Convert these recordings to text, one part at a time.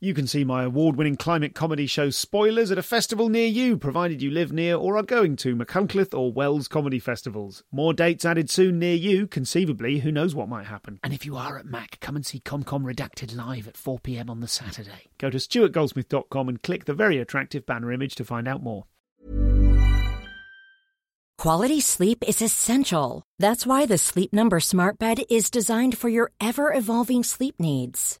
You can see my award winning climate comedy show Spoilers at a festival near you, provided you live near or are going to Machynlleth or Wells comedy festivals. More dates added soon near you, conceivably, who knows what might happen. And if you are at Mac, come and see ComCom Redacted live at 4pm on the Saturday. Go to stuartgoldsmith.com and click the very attractive banner image to find out more. Quality sleep is essential. That's why the Sleep Number Smart Bed is designed for your ever evolving sleep needs.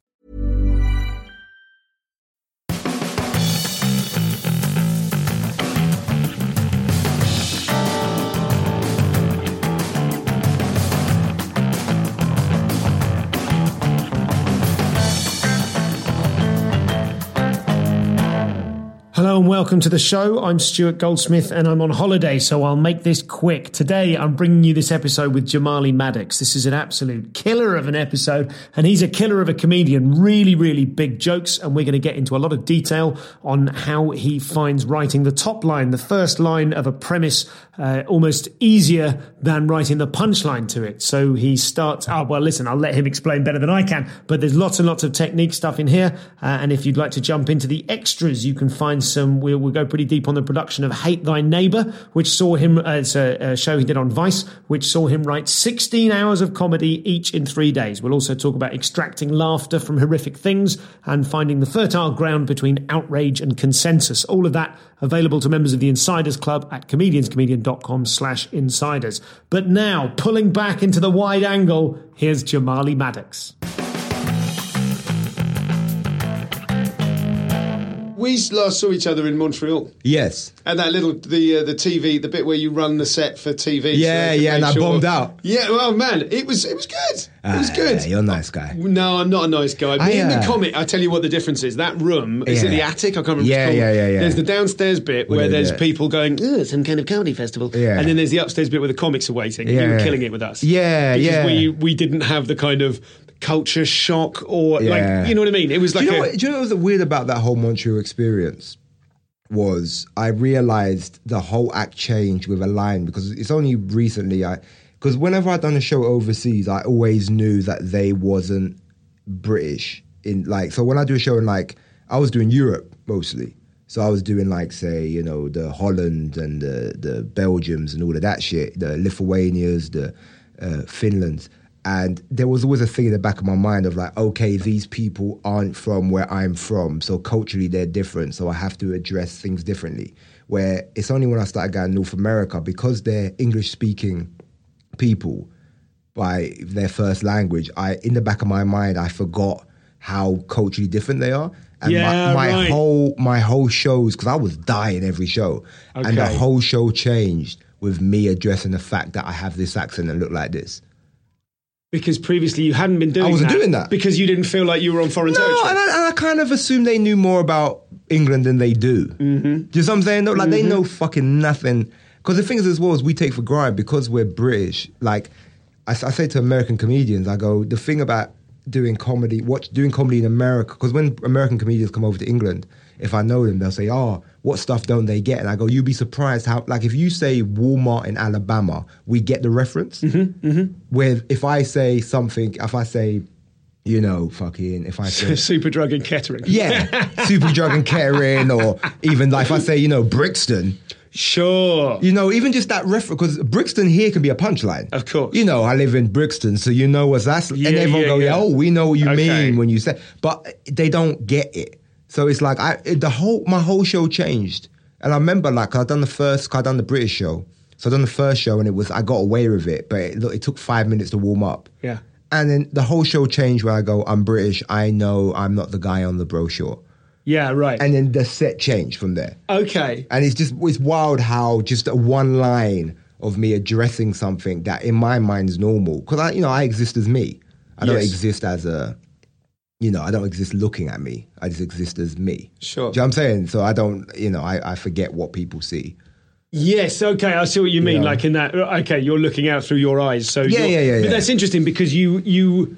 Hello and welcome to the show. I'm Stuart Goldsmith and I'm on holiday, so I'll make this quick. Today I'm bringing you this episode with Jamali Maddix. This is an absolute killer of an episode, and he's a killer of a comedian. Really, really big jokes, and we're going to get into a lot of detail on how he finds writing the top line, the first line of a premise, uh, almost easier than writing the punchline to it. So he starts, oh, well, listen, I'll let him explain better than I can, but there's lots and lots of technique stuff in here. Uh, and if you'd like to jump into the extras, you can find some, we'll, we'll go pretty deep on the production of Hate Thy Neighbour, which saw him, uh, it's a, a show he did on Vice, which saw him write 16 hours of comedy each in three days. We'll also talk about extracting laughter from horrific things and finding the fertile ground between outrage and consensus. All of that available to members of the Insiders Club at comedianscomedian.com slash insiders. But now, pulling back into the wide angle, here's Jamali Maddix. We last saw each other in Montreal, Yes. and that little the uh, the TV, the bit where you run the set for TV. Yeah, can yeah, and make I bombed out. Yeah, well, man, it was it was good. It was Ah, good. You're a nice guy. No, I'm not a nice guy. I, Me and the uh, comic, I tell you what the difference is. That room, is it Yeah. the attic? I can't remember. what Yeah, it's called. yeah, yeah, yeah. There's the downstairs bit Where there's people going, Ugh, some kind of comedy festival. Yeah. And then there's the upstairs bit where the comics are waiting. Yeah. You were killing it with us. Yeah, because yeah. We, we didn't have the kind of culture shock or, Yeah. like, you know what I mean? It was like do, you know a. what, do you know what was weird about that whole Montreal experience? Was I realized the whole act changed with a line because it's only recently I because whenever I'd done a show overseas, I always knew that they wasn't British in like so when I do a show in like I was doing Europe mostly. So I was doing like say, you know, the Holland and the the Belgiums and all of that shit, the Lithuanias, the uh, Finlands. And there was always a thing in the back of my mind of like, okay, these people aren't from where I'm from, so culturally they're different, so I have to address things differently. Where it's only when I started going to North America because they're English speaking people by their first language, I in the back of my mind I forgot how culturally different they are. And Yeah, my, my right. whole my whole shows because I was dying every show, and the whole show changed with me addressing the fact that I have this accent and look like this. Because previously you hadn't been doing I wasn't that doing that. because you didn't feel like you were on foreign No, territory. and I, and I kind of assume they knew more about England than they do. Mm-hmm. Do you know what I'm saying? Like they know fucking nothing. Because the thing is, as well as we take for granted because we're British. Like I say to American comedians, I go the thing about doing comedy, watch doing comedy in America. Because when American comedians come over to England, if I know them, they'll say, "Oh, what stuff don't they get?" And I go, "You'd be surprised how, like, if you say Walmart in Alabama, we get the reference. Mm-hmm, mm-hmm. Where if I say something, if I say, you know, fucking, if I say Super drug and Kettering. yeah, super drug and Kettering, or even like if I say, you know, Brixton, Sure. you know, even just that reference, because Brixton here can be a punchline. Of course. You know, I live in Brixton, so you know what that's, Yeah, and everyone yeah, go, yeah. oh, we know what you Okay. mean when you say, but they don't get it. So it's like, I, it- the whole, my whole show changed. And I remember like, I'd done the first, I'd done the British show. So I'd done the first show and it was, I got away with it, but it, it took five minutes to warm up. Yeah. And then the whole show changed where I go, I'm British. I know I'm not the guy on the brochure. Yeah, right. And then the set changed from there. okay. And it's just, it's wild how just a one line of me addressing something that in my mind is normal. Because I, you know, I exist as me. I don't exist as a, you know, I don't exist looking at me. I just exist as me. Sure. Do you know what I'm saying? So I don't, you know, I, I forget what people see. Yes, okay, I see what you mean. Yeah. Like in that, okay, you're looking out through your eyes. So Yeah, you're- yeah, yeah, But yeah. that's interesting because you, you,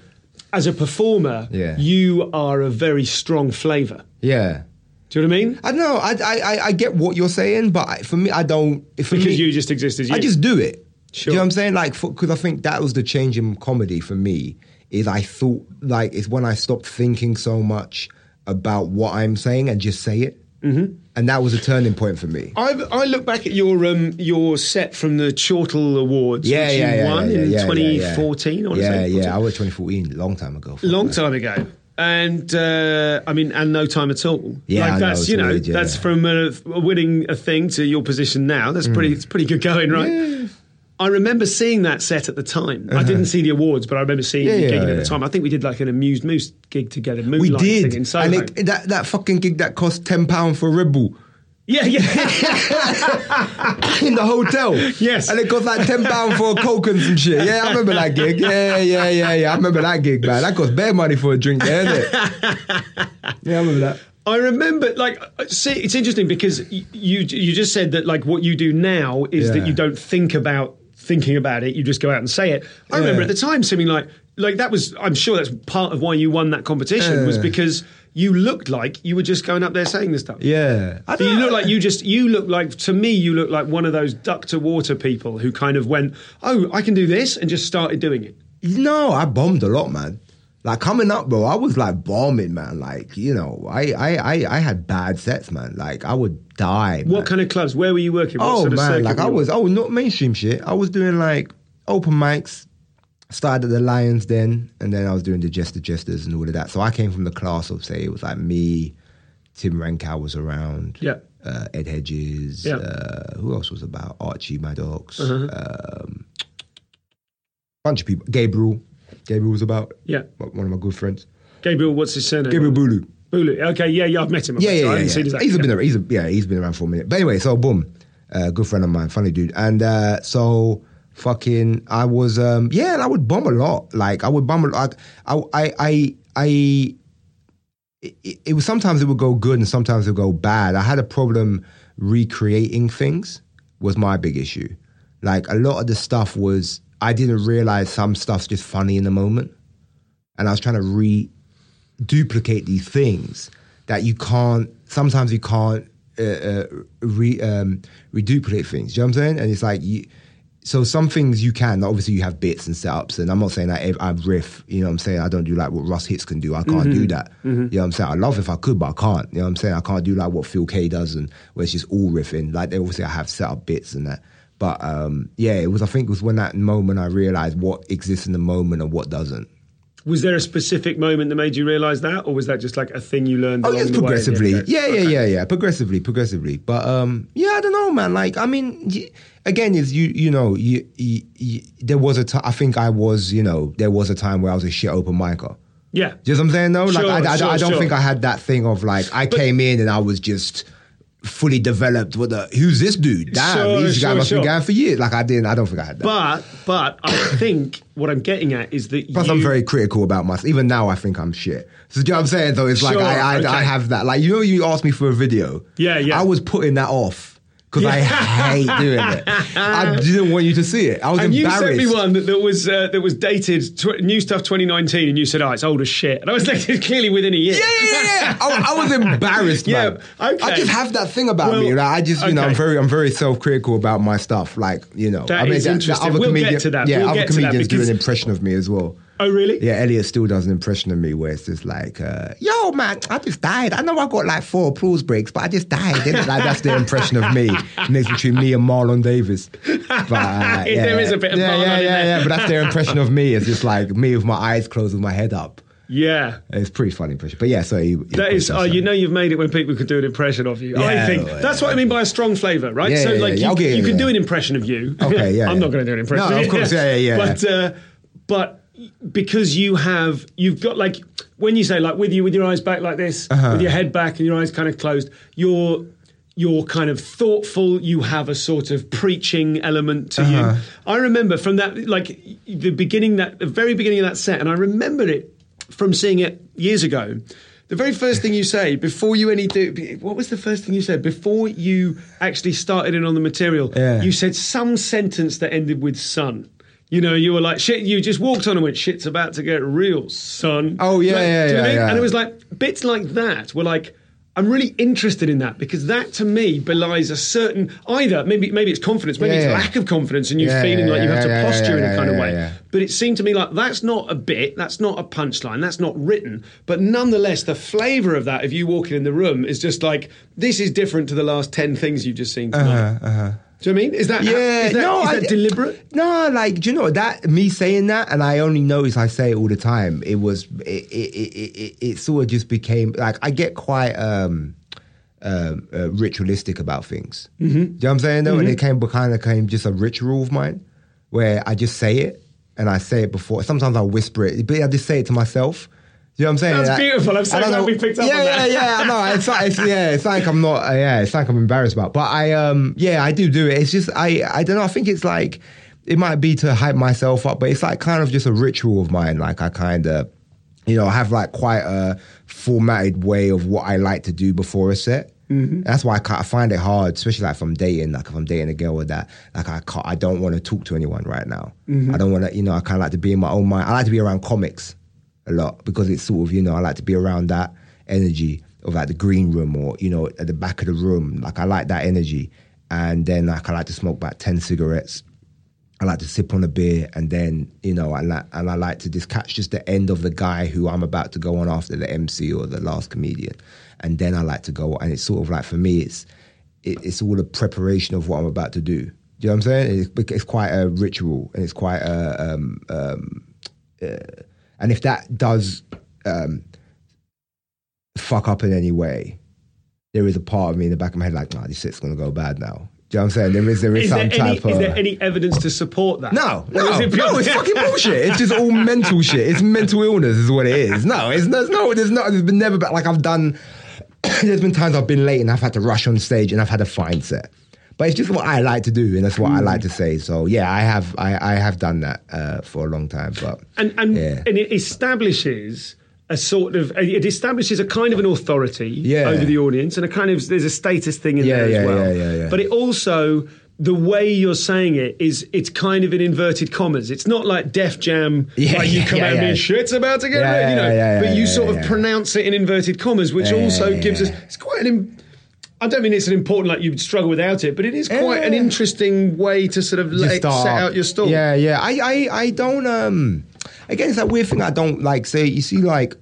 as a performer, Yeah. you are a very strong flavour. Yeah. Do you know what I mean? I know. I, I, I- I get what you're saying, but for me, I don't. For Because me, you just exist as you. I just do it. Sure. Do you know what I'm saying? Like, because I think that was the change in comedy for me. Is I thought like it's when I stopped thinking so much about what I'm saying and just say it, mm-hmm. and that was a turning point for me. I, I look back at your um, your set from the Chortle Awards, Yeah, which yeah, you yeah, won yeah, in yeah, yeah, 2014. Yeah, I want to yeah, yeah. I was 2014, long time ago. Long man. time ago. And uh, I mean, and no time at all. Yeah, like I know, that's you know weird, yeah. that's from a, a winning a thing to your position now. That's pretty. Mm. It's pretty good going, right? I remember seeing that set at the time. I didn't see the awards, but I remember seeing Uh-huh. Yeah, you yeah, gigging at yeah. the time. I think we did like an Amused Moose gig together. We did, and it, that that fucking gig that cost ten pound for Red Bull. yeah, yeah. in the hotel. Yes. And it cost like ten pounds for a coke and some shit. Yeah, I remember that gig. Yeah, yeah, yeah, yeah. I remember that gig, man. That cost bare money for a drink there, innit? yeah, I remember that. I remember, like, see, it's interesting because y- you you just said that like what you do now is that you don't think about thinking about it. You just go out and say it. I remember Yeah. at the time seeming like like that was. I'm sure that's part of why you won that competition was because you looked like you were just going up there saying this stuff. Yeah. I So you don't- look like you just you look like to me you look like one of those duck to water people who kind of went oh I can do this and just started doing it. No, I bombed a lot, man. Like coming up, bro, I was like bombing, man. Like, you know, I I I, I had bad sets, man. Like I would die. What man. kind of clubs? Where were you working? What Oh man, like I was, oh not mainstream shit. I was doing like open mics. Started at the Lions then, and then I was doing the Jester Jesters and all of that. So I came from the class of say it was like me, Tim Rankow was around, Yeah. uh, Ed Hedges, Yeah. Uh-huh. uh, who else was about Archie Maddocks, um, bunch of people. Gabriel, Gabriel was about, Yeah. one of my good friends. Gabriel, what's his surname? Gabriel Bulu. Bulu. Okay, yeah, yeah, I've met him. I've Yeah, met yeah, him. Yeah. yeah. He's been around. He's a, yeah, he's been around for a minute. But anyway, so boom, uh, good friend of mine, funny dude, and uh, so fucking, I was um, yeah, and I would bomb a lot. Like I would bomb a lot. I, I, I, I. It, it was sometimes it would go good and sometimes it would go bad. I had a problem recreating things. Was my big issue. Like a lot of the stuff was I didn't realize some stuff's just funny in the moment, and I was trying to re duplicate these things that you can't. Sometimes you can't uh, uh, re um, reduplicate things. Do you know what I'm saying? And it's like you. So some things you can. Obviously, you have bits and setups, and I'm not saying that I riff. You know what I'm saying? I don't do like what Russ Hits can do. I can't do that. You know what I'm saying? I love if I could, but I can't. You know what I'm saying? I can't do like what Phil Kay does, and where it's just all riffing. Like obviously, I have set up bits and that. But um, yeah, it was. I think it was when that moment I realized what exists in the moment and what doesn't. Was there a specific moment that made you realise that, or was that just like a thing you learned? Oh, yes, progressively. Yeah, yeah, Okay. yeah, yeah. Progressively, progressively. But um, yeah, I don't know, man. Like, I mean, again, is you, you know, you, you, you, there was a time. I think I was, you know, there was a time where I was a shit open micer. Yeah. Do you know what I'm saying? though? like, I, I, sure, I don't sure. think I had that thing of like I came in and I was just fully developed. With the who's this dude? Damn, Sure, he's sure, guy must sure. been going for years. Like I didn't. I don't think I had that. But but I think what I'm getting at is that Plus, you, I'm very critical about myself. Even now, I think I'm shit. So, do you know what I'm saying? Though it's like I, I, okay. I have that. Like, you know, you asked me for a video. Yeah, yeah. I was putting that off because I hate doing it. I didn't want you to see it. I was And you embarrassed. sent me one that, that was uh, that was dated tw- new stuff 2019, and you said, "Oh, it's old as shit." And I was like, "It's clearly within a year." Yeah, yeah, yeah, yeah. I, I was embarrassed, Yeah, man. okay. I just have that thing about Well, me. Like, I just, you know, I'm very, I'm very self-critical about my stuff. Like, you know, That I mean, is interesting. other We'll get to that. Yeah, We'll other that comedians do an impression of me as well. Oh, really? Yeah, Elliot still does an impression of me where it's just like, uh, yo, man, I just died. I know I got like four applause breaks, but I just died. Like, that's the impression of me. Next between me and Marlon Davis. But, uh, yeah, There is a bit of yeah, Marlon yeah, yeah, yeah. But that's their impression of me. It's just like me with my eyes closed with my head up. Yeah. It's a pretty funny impression. But yeah, so he, he That is, oh, you know, you've made it when people can do an impression of you. I think well, that's what I mean by a strong flavour, right? Yeah, so, yeah, like, yeah. you, you can do an impression of you. Okay, yeah, I'm yeah. not going to do an impression. No, of of course, yeah, yeah, yeah. But, uh, but because you have, you've got like when you say like with you with your eyes back like this, Uh-huh. with your head back and your eyes kind of closed, you're. You're kind of thoughtful. You have a sort of preaching element to Uh-huh. you. I remember from that, like the beginning, that the very beginning of that set, and I remember it from seeing it years ago. The very first thing you say before you any do, what was the first thing you said before you actually started in on the material? Yeah. You said some sentence that ended with "son." You know, you were like, "Shit!" You just walked on and went, "Shit's about to get real, son." Oh, yeah, Like, yeah, do you know I yeah, mean? yeah. And it was like bits like that were like. I'm really interested in that because that to me belies a certain either maybe maybe it's confidence, maybe it's Yeah. lack of confidence, and you Yeah, feeling like you have to posture in a kind of way. But it seemed to me like that's not a bit, that's not a punchline, that's not written. But nonetheless, the flavour of that, if you walk in the room, is just like this is different to the last ten things you've just seen tonight. Uh-huh, uh-huh. Do you know what I mean? Is that Yeah, is that, no, is I- that deliberate? No, like do you know that me saying that, and I only notice I say it all the time. It was it it it, it, it sort of just became like I get quite um um uh, ritualistic about things. Mm-hmm. Do you know what I'm saying? Though, and it came kind of came just a ritual of mine where I just say it and I say it before. Sometimes I whisper it, but I just say it to myself. You know what I'm saying? That's Like, beautiful. I'm so I don't we picked up yeah, on that. Yeah, yeah, I know. It's, like- it's, yeah, it's like I'm not. Uh, yeah, it's like I'm embarrassed about. But I, um, yeah, I do do it. It's just I, I don't know. I think it's like it might be to hype myself up, but it's like kind of just a ritual of mine. Like I kind of, you know, have like quite a formatted way of what I like to do before a set. Mm-hmm. That's why I, can't, I find it hard, especially like if I'm dating, like if I'm dating a girl with that, like I can't, I don't want to talk to anyone right now. I don't want to, you know, I kind of like to be in my own mind. I like to be around comics a lot because it's sort of, you know, I like to be around that energy of like the green room or, you know, at the back of the room. Like I like that energy. And then like I like to smoke about 10 cigarettes. I like to sip on a beer and then, you know, I like, and I like to just catch just the end of the guy who I'm about to go on after the MC or the last comedian. And then I like to go, and it's sort of like, for me, it's, it, it's all a preparation of what I'm about to do. Do you know what I'm saying? It's, it's quite a ritual and it's quite a, um, um, uh, and if that does um, fuck up in any way, there is a part of me in the back of my head like, nah, this shit's gonna go bad now. Do you know what I'm saying? There is there is, Is some there, any, type of is there any evidence to support that? no, no, is it pure- no, it's fucking bullshit. It's just all mental shit. It's mental illness, is what it is. No, it's there's no, there's not, there's been never, like I've done, there's been times I've been late and I've had to rush on stage and I've had a fine set. But it's just what I like to do, and that's what I like to say. So yeah, I have, I, I have done that uh, for a long time. But and and, yeah. and it establishes a sort of it establishes a kind of an authority Yeah. over the audience and a kind of there's a status thing in Yeah, there as well yeah, yeah, yeah. but it also the way you're saying it is it's kind of in inverted commas it's not like def jam Yeah, like you come yeah, out yeah. be shit's about to get Yeah, ready you know but you sort of pronounce it in inverted commas which also gives us it's quite an I don't mean it's an important like you'd struggle without it, but it is quite an interesting way to sort of let, set out your stall. Yeah, yeah. I, I, I don't. Um, again, it's that weird thing. I don't like. Say, you see, like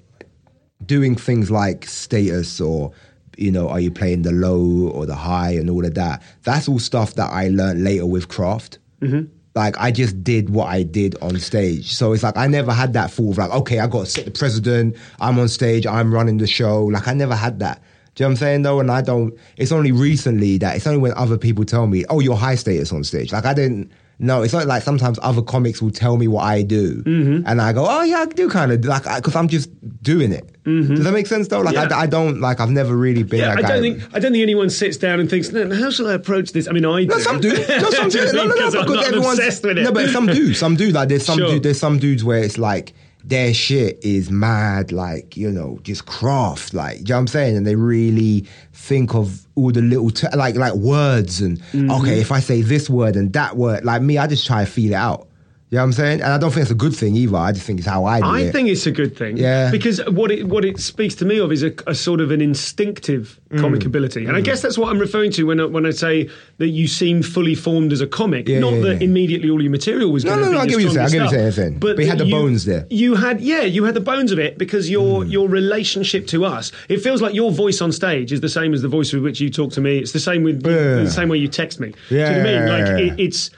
doing things like status or you know, are you playing the low or the high and all of that? That's all stuff that I learned later with craft. Mm-hmm. Like I just did what I did on stage, so it's like I never had that thought of like, okay, I got to set the president. I'm on stage. I'm running the show. Like I never had that. Do you know what I'm saying though? And I don't. It's only recently that it's only when other people tell me, "Oh, you're high status on stage." Like I didn't. No, it's not like sometimes other comics will tell me what I do, Mm-hmm. and I go, "Oh yeah, I do kind of like because I'm just doing it." Does that make sense though? Like Mm-hmm. Yeah. I, I don't like I've never really been. Yeah, that I guy. don't think I don't think anyone sits down and thinks, no, how shall I approach this? I mean, I do. No, some do. No, some do. No, no, no, Because I'm because not everyone's obsessed with it. no, but some do. Some do. Like there's some Sure. dude, there's some dudes where it's like their shit is mad, like you know, just craft, like you know what I'm saying, and they really think of all the little t- like like words and Mm-hmm. okay, if I say this word and that word, like me, I just try to feel it out. You know what I'm saying? And I don't think it's a good thing either. I just think it's how I do it. I it. think it's a good thing. Yeah. Because what it what it speaks to me of is a, a sort of an instinctive Mm. comic ability, and I guess that's what I'm referring to when I, when I say that you seem fully formed as a comic. Yeah, Not yeah, that yeah. immediately all your material was No, going to no, be no, I what you're saying, I what you're saying, But but you had the you- bones there. You had yeah, you had the bones of it because your Mm. your relationship to us. It feels like your voice on stage is the same as the voice with which you talk to me. It's the same with the same way you text me. Yeah, Do you know what I mean? Like it, it's.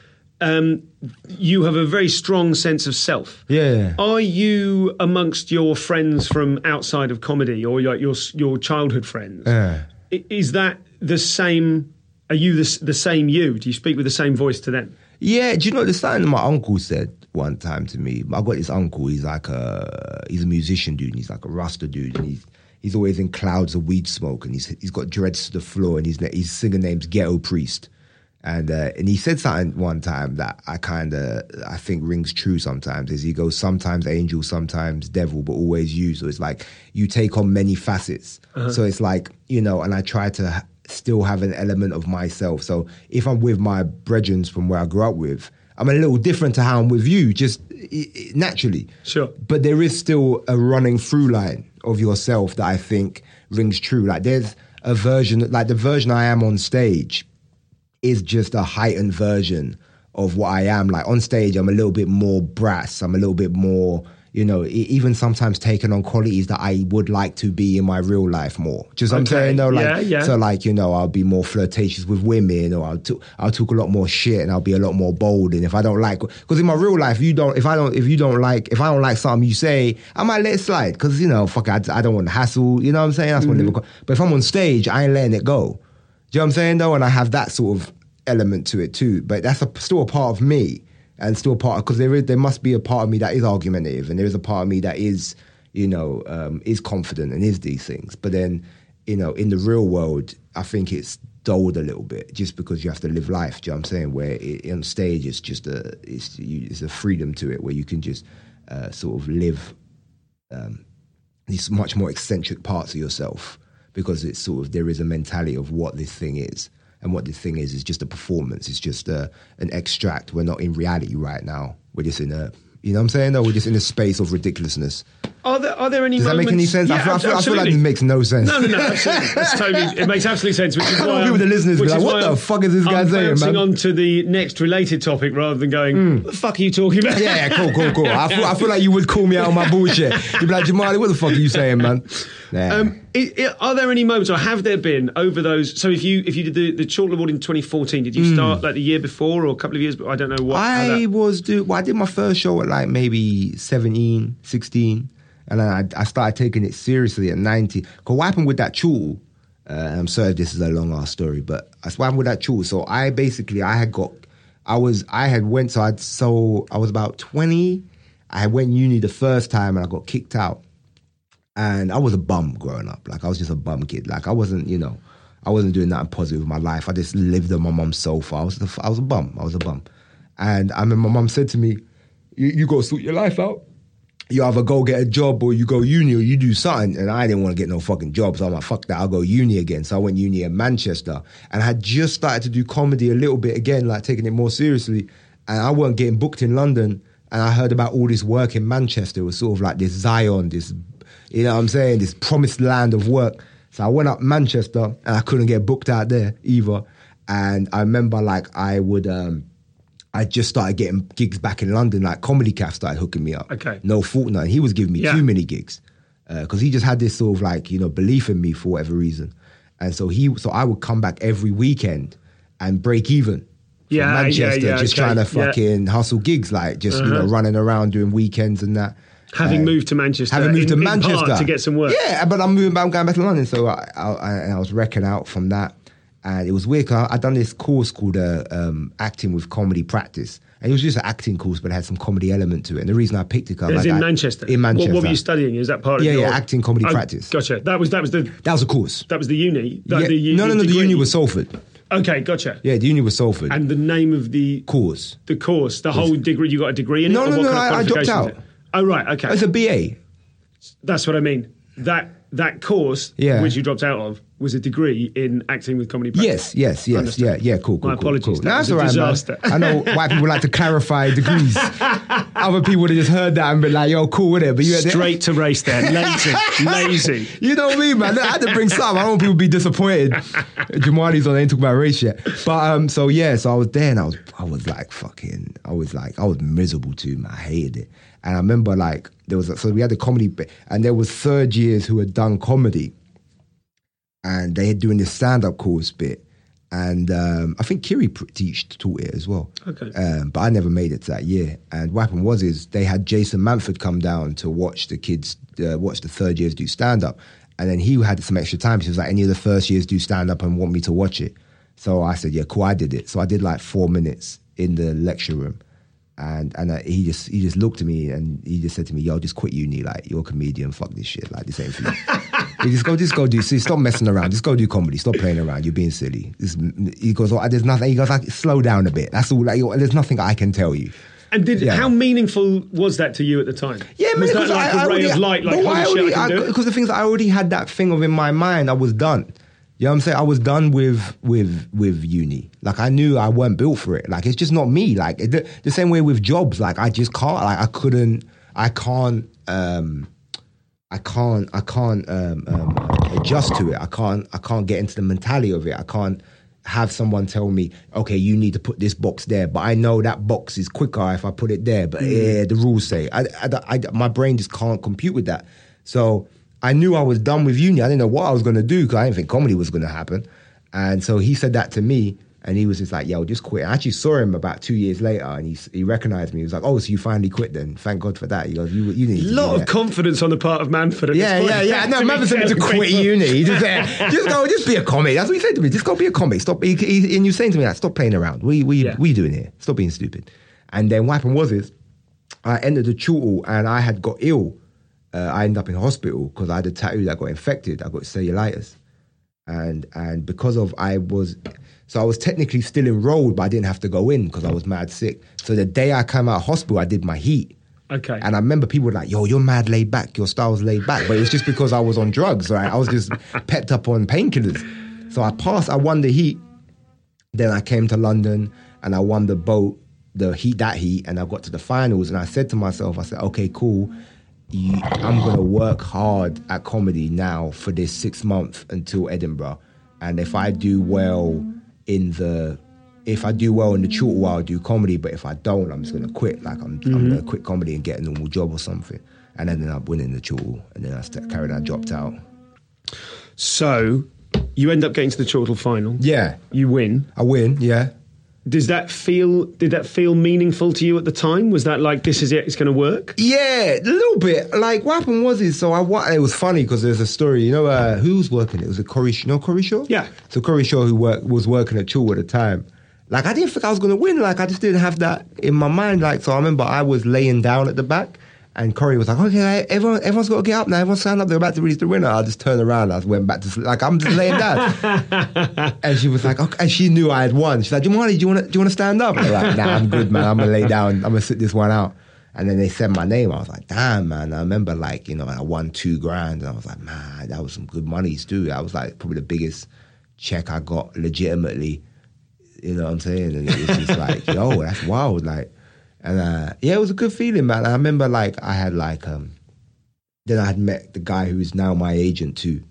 Um, you have a very strong sense of self. Yeah. Are you amongst your friends from outside of comedy or your your, your childhood friends? Yeah. Is that the same? Are you the, the same you? Do you speak with the same voice to them? Yeah, do you know the something my uncle said one time to me? I got this uncle. He's like a he's a musician dude. And he's like a Rasta dude, and he's he's always in clouds of weed smoke, and he's he's got dreads to the floor, and his his singer name's Ghetto Priest, And uh, and he said something one time that I kind of I think rings true sometimes. Is he goes sometimes angel, sometimes devil, but always you. So it's like you take on many facets. So it's like you know, and I try to ha- still have an element of myself. So if I'm with my brethren from where I grew up with, I'm a little different to how I'm with you, just naturally. Sure. But there is still a running through line of yourself that I think rings true. Like there's a version, like the version I am on stage is just a heightened version of what I am. Like on stage, I'm a little bit more brass. I'm a little bit more, you know, even sometimes taking on qualities that I would like to be in my real life more. Just what I'm saying though, like Yeah, yeah. so, like you know, I'll be more flirtatious with women, or I'll t- I'll talk a lot more shit, and I'll be a lot more bold. And if I don't like, because in my real life, you don't, if I don't, if you don't like, if I don't like something you say, I might let it slide, because you know, fuck, I, I don't want to hassle. You know what I'm saying? That's Mm-hmm. what. But if I'm on stage, I ain't letting it go. You know what I'm saying though? And I have that sort of element to it too. But that's a, still a part of me, and still a part because there is there must be a part of me that is argumentative, and there is a part of me that is you know um, is confident and is these things. But then you know in the real world, I think it's dulled a little bit just because you have to live life. Do you know what I'm saying? Where it, on stage it's just a it's you, it's a freedom to it where you can just uh, sort of live these much more eccentric parts of yourself because it's sort of there is a mentality of what this thing is and what this thing is is just a performance it's just a, an extract we're not in reality right now we're just in a you know what i'm saying no we're just in a space of ridiculousness Are there are there any does that make any moments- sense I, feel, I, feel, I feel like it makes no sense No, no, no, absolutely. Totally. It makes absolute sense. Which is I why want people I'm- to listen to this which be like, what the I'm- fuck is this guy I'm saying, bouncing man? on to the next related topic rather than going, hmm. "What the fuck are you talking about?" yeah, yeah, cool, cool, cool. I feel, I feel like you would call me out on my bullshit. You'd be like, Jamali, what the fuck are you saying, man? Nah. Um, i i are there any moments, or have there been over those? So, if you if you did the the Chortle Award in 2014, did you start like the year before or a couple of years? But I don't know what. I that- was do well, I did my first show at like maybe 17, 16, and then I, I started taking it seriously at 19. Because what happened with that tool, uh, I'm sorry if this is a long ass story, but that's what happened with that tool. So I basically, I had got, I was, I had went, so I'd, so I was about 20. I went uni the first time and I got kicked out. And I was a bum growing up. Like I was just a bum kid. Like I wasn't, you know, I wasn't doing nothing positive with my life. I just lived on my mum's sofa. I was, the, I was a bum. I was a bum. And I remember my mum said to me, "You, you to sort your life out. You either go get a job or you go uni or you do something." And I didn't want to get no fucking job, so I'm like, "Fuck that! I'll go uni again." So I went uni in Manchester, and I had just started to do comedy a little bit again, like taking it more seriously. And I wasn't getting booked in London, and I heard about all this work in Manchester. It was sort of like this Zion, this, you know what I'm saying, this promised land of work. So I went up Manchester, and I couldn't get booked out there either. And I remember like I would. um I just started getting gigs back in London. Like Comedy Caf started hooking me up. Okay. Noel Faulkner. He was giving me Yeah. too many gigs because he just had this sort of like you know belief in me for whatever reason, and so he so I would come back every weekend and break even. Yeah, yeah, Manchester, yeah, just okay, trying to yeah. fucking hustle gigs, like just you know running around doing weekends and that. Having Uh, moved to Manchester, having moved in- to Manchester to get some work. Yeah, but I'm moving back. I'm going back to London, so I, I, I, I was wrecking out from that, and it was weird. I, I done this course called uh, um, acting with comedy practice, and it was just an acting course, but it had some comedy element to it. And the reason I picked it, like, in I- Manchester. in Manchester. What, what were you studying? Is that part of Yeah, your acting comedy Oh, practice. Gotcha. That was that was the That was a course. that was the uni. That, Yeah. the, u- no, no, no. The degree. uni was Salford. okay. Gotcha. Yeah, the uni was Salford. And the name of the course. the course, the whole degree. You got a degree in it. No, no, no, I- I dropped out. Oh right. Okay. It's a BA. That's what I mean. That that course, Yeah. which you dropped out of, was a degree in acting with comedy. Practice. Yes, yes, yes, Understood. yeah, yeah, cool, cool, My cool, apologies, cool. that No, that's a all right, disaster. man. I know white people like to clarify degrees. Other people would have just heard that and been like, "Yo, cool with it," but you had to- Straight to race there, lazy, lazy. You know me, man. I had to bring some. I don't want people to be disappointed. Jamali's on, they ain't talking about race yet. But um, so yeah, so I was there and I was I was like fucking I was like I was miserable too, man. I hated it. And I remember like there was a, so we had the comedy and there was third years who had done comedy and they had doing this stand-up course bit. And um, I think Kiri teach taught it as well. Okay. Um, but I never made it to that year. And what happened was is they had Jason Manford come down to watch the kids, uh, watch the third years do stand up. And then he had some extra time. He was like, any of the first years do stand up and want me to watch it. So I said, yeah, cool. I did it. So I did like four minutes in the lecture room. And and uh, he just he just looked at me and he just said to me, "Yo, just quit uni. Like you're a comedian. Fuck this shit. Like this ain't for you. you just go, just go do. See, stop messing around. Just go do comedy. Stop playing around. You're being silly." This, he goes, oh, "There's nothing." He goes, like, "Slow down a bit. That's all. Like, there's nothing I can tell you." And did Yeah. how meaningful was that to you at the time? Yeah, man, that because like I, a I ray already, of light? Like, holy I shit, already, I can do because the things I already had that thing of in my mind, I was done. You know what I'm saying? I was done with with with uni. Like I knew I weren't built for it. Like it's just not me. Like the, the same way with jobs. Like I just can't. Like I couldn't. I can't. um I can't. I can't um, um, adjust to it. I can't. I can't get into the mentality of it. I can't have someone tell me, okay, you need to put this box there, but I know that box is quicker if I put it there. But yeah, the rules say I, I, I- my brain just can't compute with that. So I knew I was done with uni. I didn't know what I was going to do because I didn't think comedy was going to happen. And so he said that to me, and he was just like, "Yo, just quit." I actually saw him about two years later, and he he recognized me. He was like, "Oh, so you finally quit? Then thank God for that." He goes, "You you need A lot of that." confidence on the part of Manford. At Yeah, yeah, yeah. No, To be man said to quit uni. He just said, just go, just be a comic. That's what he said to me. Just go be a comic. Stop. He, he, and you're saying to me that, stop playing around. We, we, Yeah. we doing here? Stop being stupid. And then what happened was is, I entered the tutor and I had got ill. Uh, I ended up in hospital because I had a tattoo that got infected. I got cellulitis, and and because of I was, so I was technically still enrolled, but I didn't have to go in because I was mad sick. So the day I came out of hospital, I did my heat. Okay. And I remember people were like, yo, you're mad laid back. Your style's laid back. But it's just because I was on drugs, right? I was just pepped up on painkillers. So I passed, I won the heat. Then I came to London and I won the boat, the heat, that heat. And I got to the finals. And I said to myself, I said, okay, cool. You, I'm going to work hard at comedy now for this six months until Edinburgh. And if I do well in the if I do well in the short while, I'll do comedy. But if I don't, I'm just gonna quit. Like I'm, I'm gonna mm-hmm. quit comedy and get a normal job or something. And then I win in the short, and then I st- carried on, dropped out. So you end up getting to the chortle final. Yeah, You win. I win. Yeah, Does that feel? Did that feel meaningful to you at the time? Was that like this is it? It's going to work? yeah, a little bit. Like what happened was is so I it was funny because there's a story. You know uh, who was working? it? It was a Corey. You know Corey Shaw. Yeah. So Corey Shaw who work, was working at Chortle at the time. Like I didn't think I was gonna win. Like I just didn't have that in my mind. Like so I remember I was laying down at the back. And Corey was like, okay, everyone, everyone's got to get up now. Everyone stand up. They're about to release the winner. I just turned around. I went back to sleep. Like, I'm just laying down. and she was like, okay. And she knew I had won. She's like, Jamali, do you want to, do you want to stand up? I'm like, nah, I'm good, man. I'm going to lay down. I'm going to sit this one out. And then they said my name. I was like, damn, man. I remember, like, you know, I won two grand. And I was like, man, that was some good monies, too. That was like probably the biggest check I got legitimately. You know what I'm saying? And it was just like, yo, that's wild. Like, and uh, yeah, it was a good feeling, man. I remember like I had like um, then I had met the guy who's now my agent too.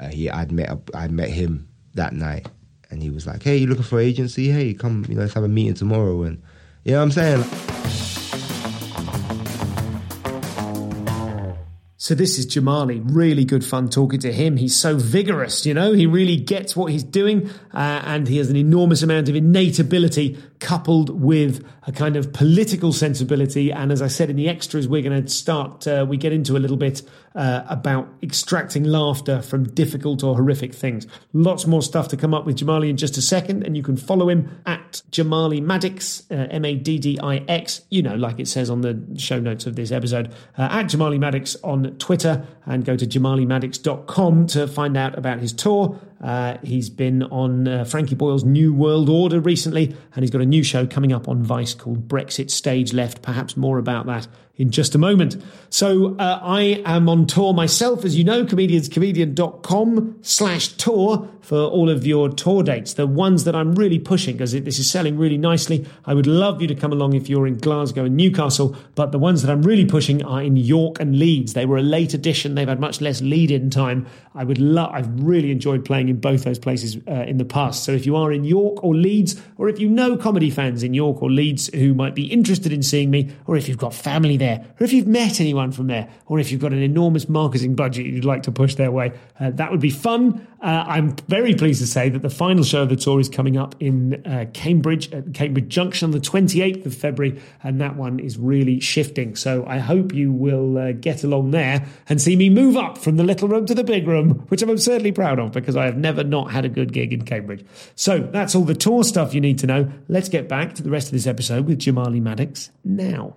Uh, he I'd met I met him that night, and he was like, "Hey, you looking for agency? Hey, come, you know, let's have a meeting tomorrow." And you know what I'm saying? So this is Jamali. Really good fun talking to him. He's so vigorous, you know. He really gets what he's doing, uh, and he has an enormous amount of innate ability coupled with a kind of political sensibility. And as I said in the extras, we're going to start. Uh, we get into a little bit uh, about extracting laughter from difficult or horrific things. Lots more stuff to come up with Jamali in just a second, and you can follow him at Jamali Maddix, uh, M A D D I X. You know, like it says on the show notes of this episode, uh, at Jamali Maddix on Twitter, and go to jamalimaddix.com to find out about his tour. Uh, he's been on uh, Frankie Boyle's New World Order recently, and he's got a new show coming up on Vice called Brexit Stage Left. Perhaps more about that in just a moment. So uh, I am on tour myself, as you know, comedianscomedian.com slash tour for all of your tour dates. The ones that I'm really pushing, because this is selling really nicely. I would love you to come along if you're in Glasgow and Newcastle, but the ones that I'm really pushing are in York and Leeds. They were a late addition. They've had much less lead-in time. I would love, I've really enjoyed playing in both those places uh, in the past. So if you are in York or Leeds, or if you know comedy fans in York or Leeds who might be interested in seeing me, or if you've got family there there, or if you've met anyone from there, or if you've got an enormous marketing budget you'd like to push their way, uh, that would be fun. Uh, I'm very pleased to say that the final show of the tour is coming up in uh, Cambridge at Cambridge Junction on the 28th of February, and that one is really shifting. So I hope you will uh, get along there and see me move up from the little room to the big room, which I'm absurdly proud of because I have never not had a good gig in Cambridge. So that's all the tour stuff you need to know. Let's get back to the rest of this episode with Jamali Maddix now.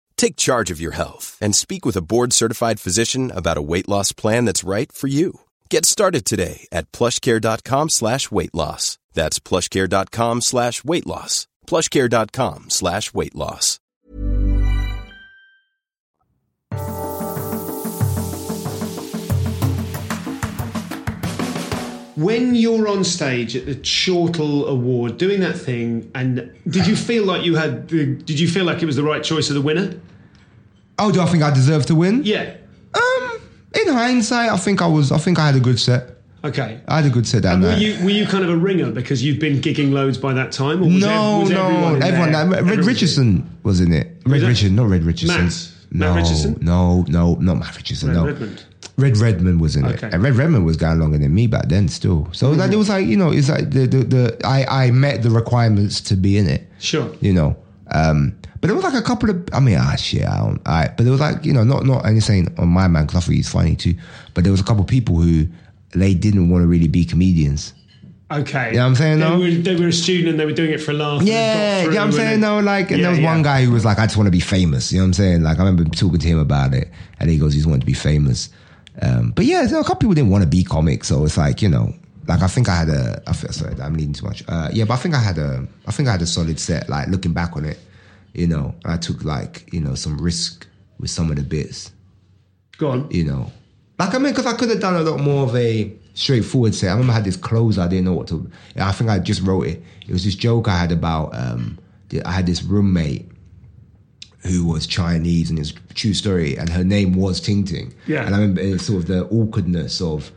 Take charge of your health and speak with a board-certified physician about a weight loss plan that's right for you. Get started today at plushcare.com slash weight loss. That's plushcare.com slash weight loss. plushcare.com slash weight loss. When you're on stage at the Chortle Award doing that thing, and did you feel like you had? Did you feel like it was the right choice of the winner? Oh, do I think I deserve to win? Yeah. Um, in hindsight, I think I was. I think I had a good set. Okay. I had a good set that And were you were you kind of a ringer because you'd been gigging loads by that time, or was, no, ev- was no, everyone everyone. there? that- Red Everyone- Richardson was in it. Red? Richardson, not Red Richardson. Matt? No, Matt Richardson? no, no, not Matt Richardson. Red no, Redmond. Red Redmond was in Okay. it, and Red Redmond was going longer than me back then, still. So like, it was like you know, it's like the the, the I I met the requirements to be in it. Sure. you know. Um, but there was like a couple of, I mean, ah, shit, I don't, I, but there was like, you know, not, not anything on my man, because I thought he's funny too, but there was a couple of people who, they didn't want to really be comedians. Okay. You know what I'm saying, They, though? were, they were a student and they were doing it for a laugh. Yeah, got yeah, through I'm saying no, like, and Yeah, there was yeah. one guy who was like, I just want to be famous. You know what I'm saying? Like, I remember talking to him about it, and he goes, he's wanted to be famous. Um, but yeah, you know, a couple people didn't want to be comics, so it's like, you know, like I think I had a, I feel, sorry, I'm leading too much. Uh, yeah, but I think I had a, I think I had a solid set. Like looking back on it, you know, I took like, you know, some risk with some of the bits Go on. you know. Like I mean, because I could have done a lot more of a straightforward set. I remember I had this clothes I didn't know what to. I think I just wrote it. It was this joke I had about. Um, I had this roommate who was Chinese, and it's a true story, and her name was Ting Ting. Yeah. And I remember it's sort of the awkwardness of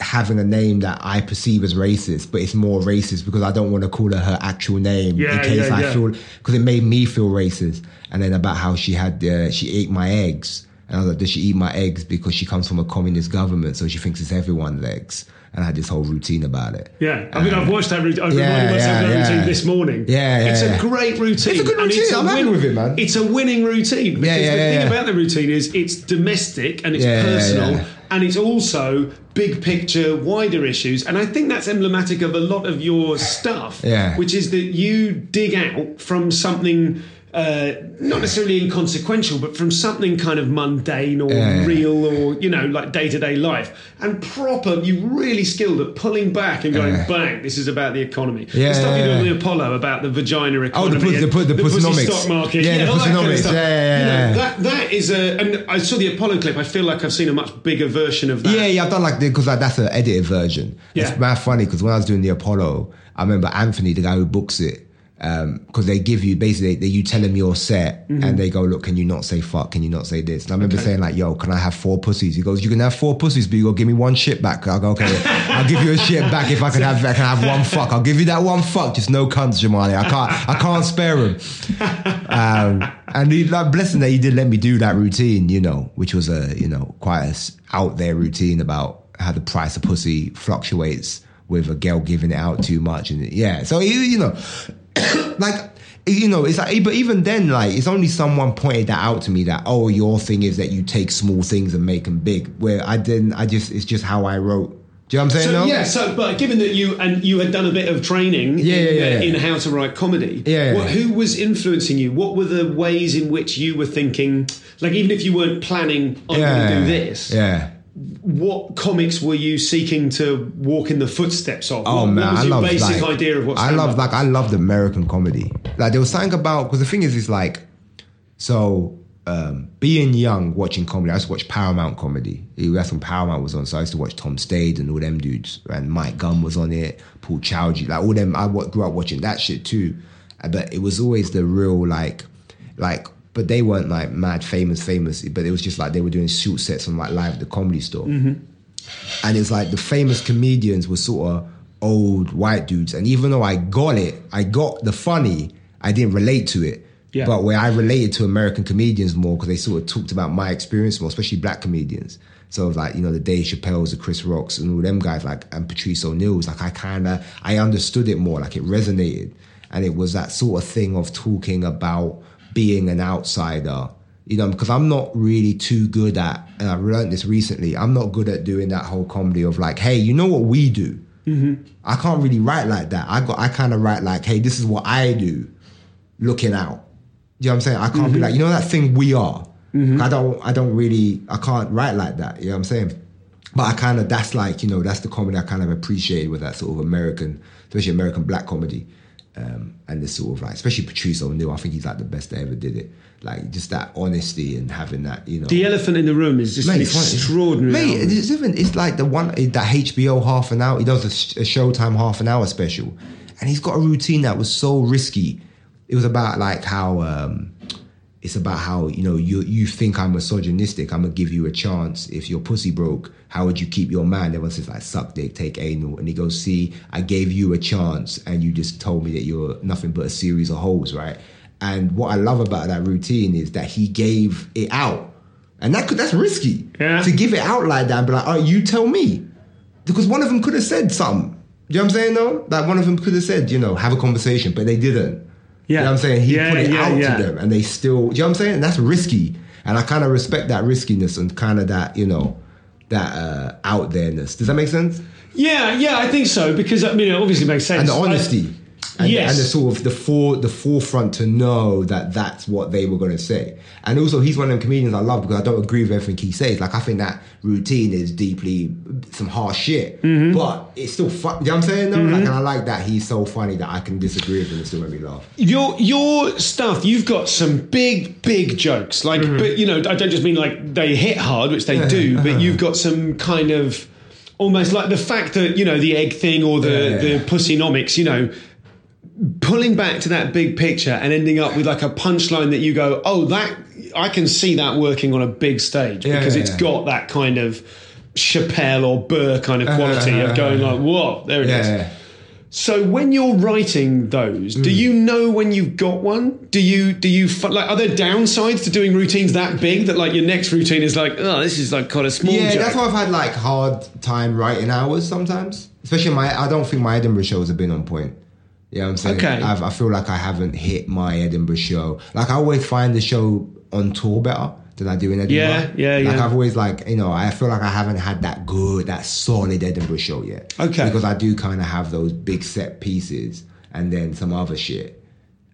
having a name that I perceive as racist, but it's more racist because I don't want to call her her actual name Yeah, in case yeah, I yeah. feel because it made me feel racist. And then about how she had uh, she ate my eggs, and I was like, does she eat my eggs because she comes from a communist government, so she thinks it's everyone's eggs? And I had this whole routine about it. Yeah, I mean, I've watched that routine. I've Um, yeah, reminded myself of that routine this morning. Yeah, yeah, It's a great routine. It's a good routine. I'm happy with it, man. It's a winning routine because Yeah, yeah, the thing about the routine is it's domestic and it's personal. And it's also big picture, wider issues. And I think that's emblematic of a lot of your stuff, Yeah. which is that you dig out from something. Uh, not necessarily inconsequential, but from something kind of mundane or Yeah, yeah. real or you know like day to day life, and proper. You're really skilled at pulling back and going, Yeah. bang! This is about the economy. Yeah, the stuff you do on the Apollo about the vagina Oh, economy, the, put, the, put, the, pussy stock market, Yeah, the that kind of pussynomics. Yeah, yeah, You know, yeah. that that is a. And I saw the Apollo clip. I feel like I've seen a much bigger version of that. Yeah, yeah, I've done like that because like, that's an edited version. Yeah. It's mad funny because when I was doing the Apollo, I remember Anthony, the guy who books it, because they give you basically they, you tell them your set Mm-hmm. and they go, look, can you not say fuck? Can you not say this? And I remember saying like, yo, can I have four pussies? He goes, you can have four pussies, but you gotta give me one shit back. I go, okay, I'll give you a shit back if I can have I can have one fuck. I'll give you that one fuck, just no cunts, Jamali. I can't I can't spare him. Um, and he, like, blessing that he did let me do that routine, you know, which was a, you know, quite a out there routine about how the price of pussy fluctuates with a girl giving it out too much. And yeah, so, he, you know, like, you know, it's like, but even then, like, it's only someone pointed that out to me that, oh, your thing is that you take small things and make them big. Where I didn't, I just, it's just how I wrote. Do you know what I'm saying? So no? yeah, so but given that you and you had done a bit of training Yeah, in, yeah, yeah, uh, in how to write comedy, Yeah, what- who was influencing you? What were the ways in which you were thinking? Like even if you weren't planning, I'm going to do this. Yeah. What comics were you seeking to walk in the footsteps of? Oh what, man, what was I your love basic like, idea of what I love like I loved American comedy. Like there was something about because the thing is, is like so um, being young watching comedy. I used to watch Paramount comedy. That's when Paramount was on, so I used to watch Tom Stade and all them dudes. And Mike Gunn was on it, Paul Chowdhry, like all them. I grew up watching that shit too. But it was always the real like, like. But they weren't like mad famous, famous. But it was just like they were doing shoot sets on like live at the comedy store mm-hmm. and it's like the famous comedians were sort of old white dudes. And even though I got it, I got the funny, I didn't relate to it. Yeah. But where I related to American comedians more because they sort of talked about my experience more, especially black comedians. So like you know the Dave Chappelle's, the Chris Rocks, and all them guys like and Patrice O'Neal's. Like I kind of I understood it more, like it resonated, and it was that sort of thing of talking about being an outsider you know, because I'm not really too good at, and I've learned this recently, I'm not good at doing that whole comedy of like, hey, you know what we do? Mm-hmm. I can't really write like that. I got, I kind of write like, hey, this is what I do, looking out. You know what I'm saying? I can't be mm-hmm. like, you know that thing we are. Mm-hmm. I don't, I don't really, I can't write like that. You know what I'm saying? But I kind of, that's like, you know, that's the comedy I kind of appreciate with that sort of American, especially American black comedy. Um, and this sort of like, especially Patrice O'Neal, I think he's like the best that ever did it. Like just that honesty and having that, you know. The elephant in the room is just Mate, extraordinary. Mate, album. it's even it's like the one that HBO half an hour. He does a, a Showtime half an hour special, and he's got a routine that was so risky. It was about like how um, it's about how you know you you think I'm misogynistic. I'm gonna give you a chance. If your pussy broke, how would you keep your man? Everyone says like suck dick, take anal, and he goes, see, I gave you a chance, and you just told me that you're nothing but a series of holes, right? And what I love about that routine is that he gave it out. And that could that's risky. Yeah. To give it out like that and be like, oh, you tell me. Because one of them could have said something. You know what I'm saying though? Like one of them could have said, you know, have a conversation, but they didn't. You Yeah. know what I'm saying? He Yeah, put it yeah, out yeah. to them and they still, you know what I'm saying? And that's risky. And I kind of respect that riskiness and kind of that, you know, that uh, out there-ness. Does that make sense? yeah, yeah, I think so because I mean, it obviously makes sense. And the I- honesty. And, Yes. and the sort of the for the forefront to know that that's what they were going to say. And also, he's one of them comedians I love because I don't agree with everything he says. Like I think that routine is deeply some harsh shit, Mm-hmm. but it's still fun. You know what I'm saying? though? Like, and I like that he's so funny that I can disagree with him and still make me laugh. Your your stuff, you've got some big, big jokes. Like, Mm-hmm. but you know, I don't just mean like they hit hard, which they do, Uh-huh. but you've got some kind of almost like the fact that you know the egg thing or the Yeah. the pussynomics. You know, pulling back to that big picture and ending up with like a punchline that you go, oh, that I can see that working on a big stage Yeah, because yeah, it's yeah. got that kind of Chappelle or Burr kind of uh, quality of uh, uh, going like, whoa, there it is. So when you're writing those, Mm. do hmm. you know when you've got one? Do you do you like are there downsides to doing routines that big that like your next routine is like oh this is like kind of small Yeah, joke. that's why I've had like hard time writing hours sometimes. Especially my, I don't think my Edinburgh shows have been on point. You know what I'm saying? Okay. I've, I feel like I haven't hit my Edinburgh show. Like I always find the show on tour better than I do in Edinburgh. Yeah, yeah, Like yeah. I've always like, you know, I feel like I haven't had that good, that solid Edinburgh show yet. Okay. Because I do kind of have those big set pieces and then some other shit.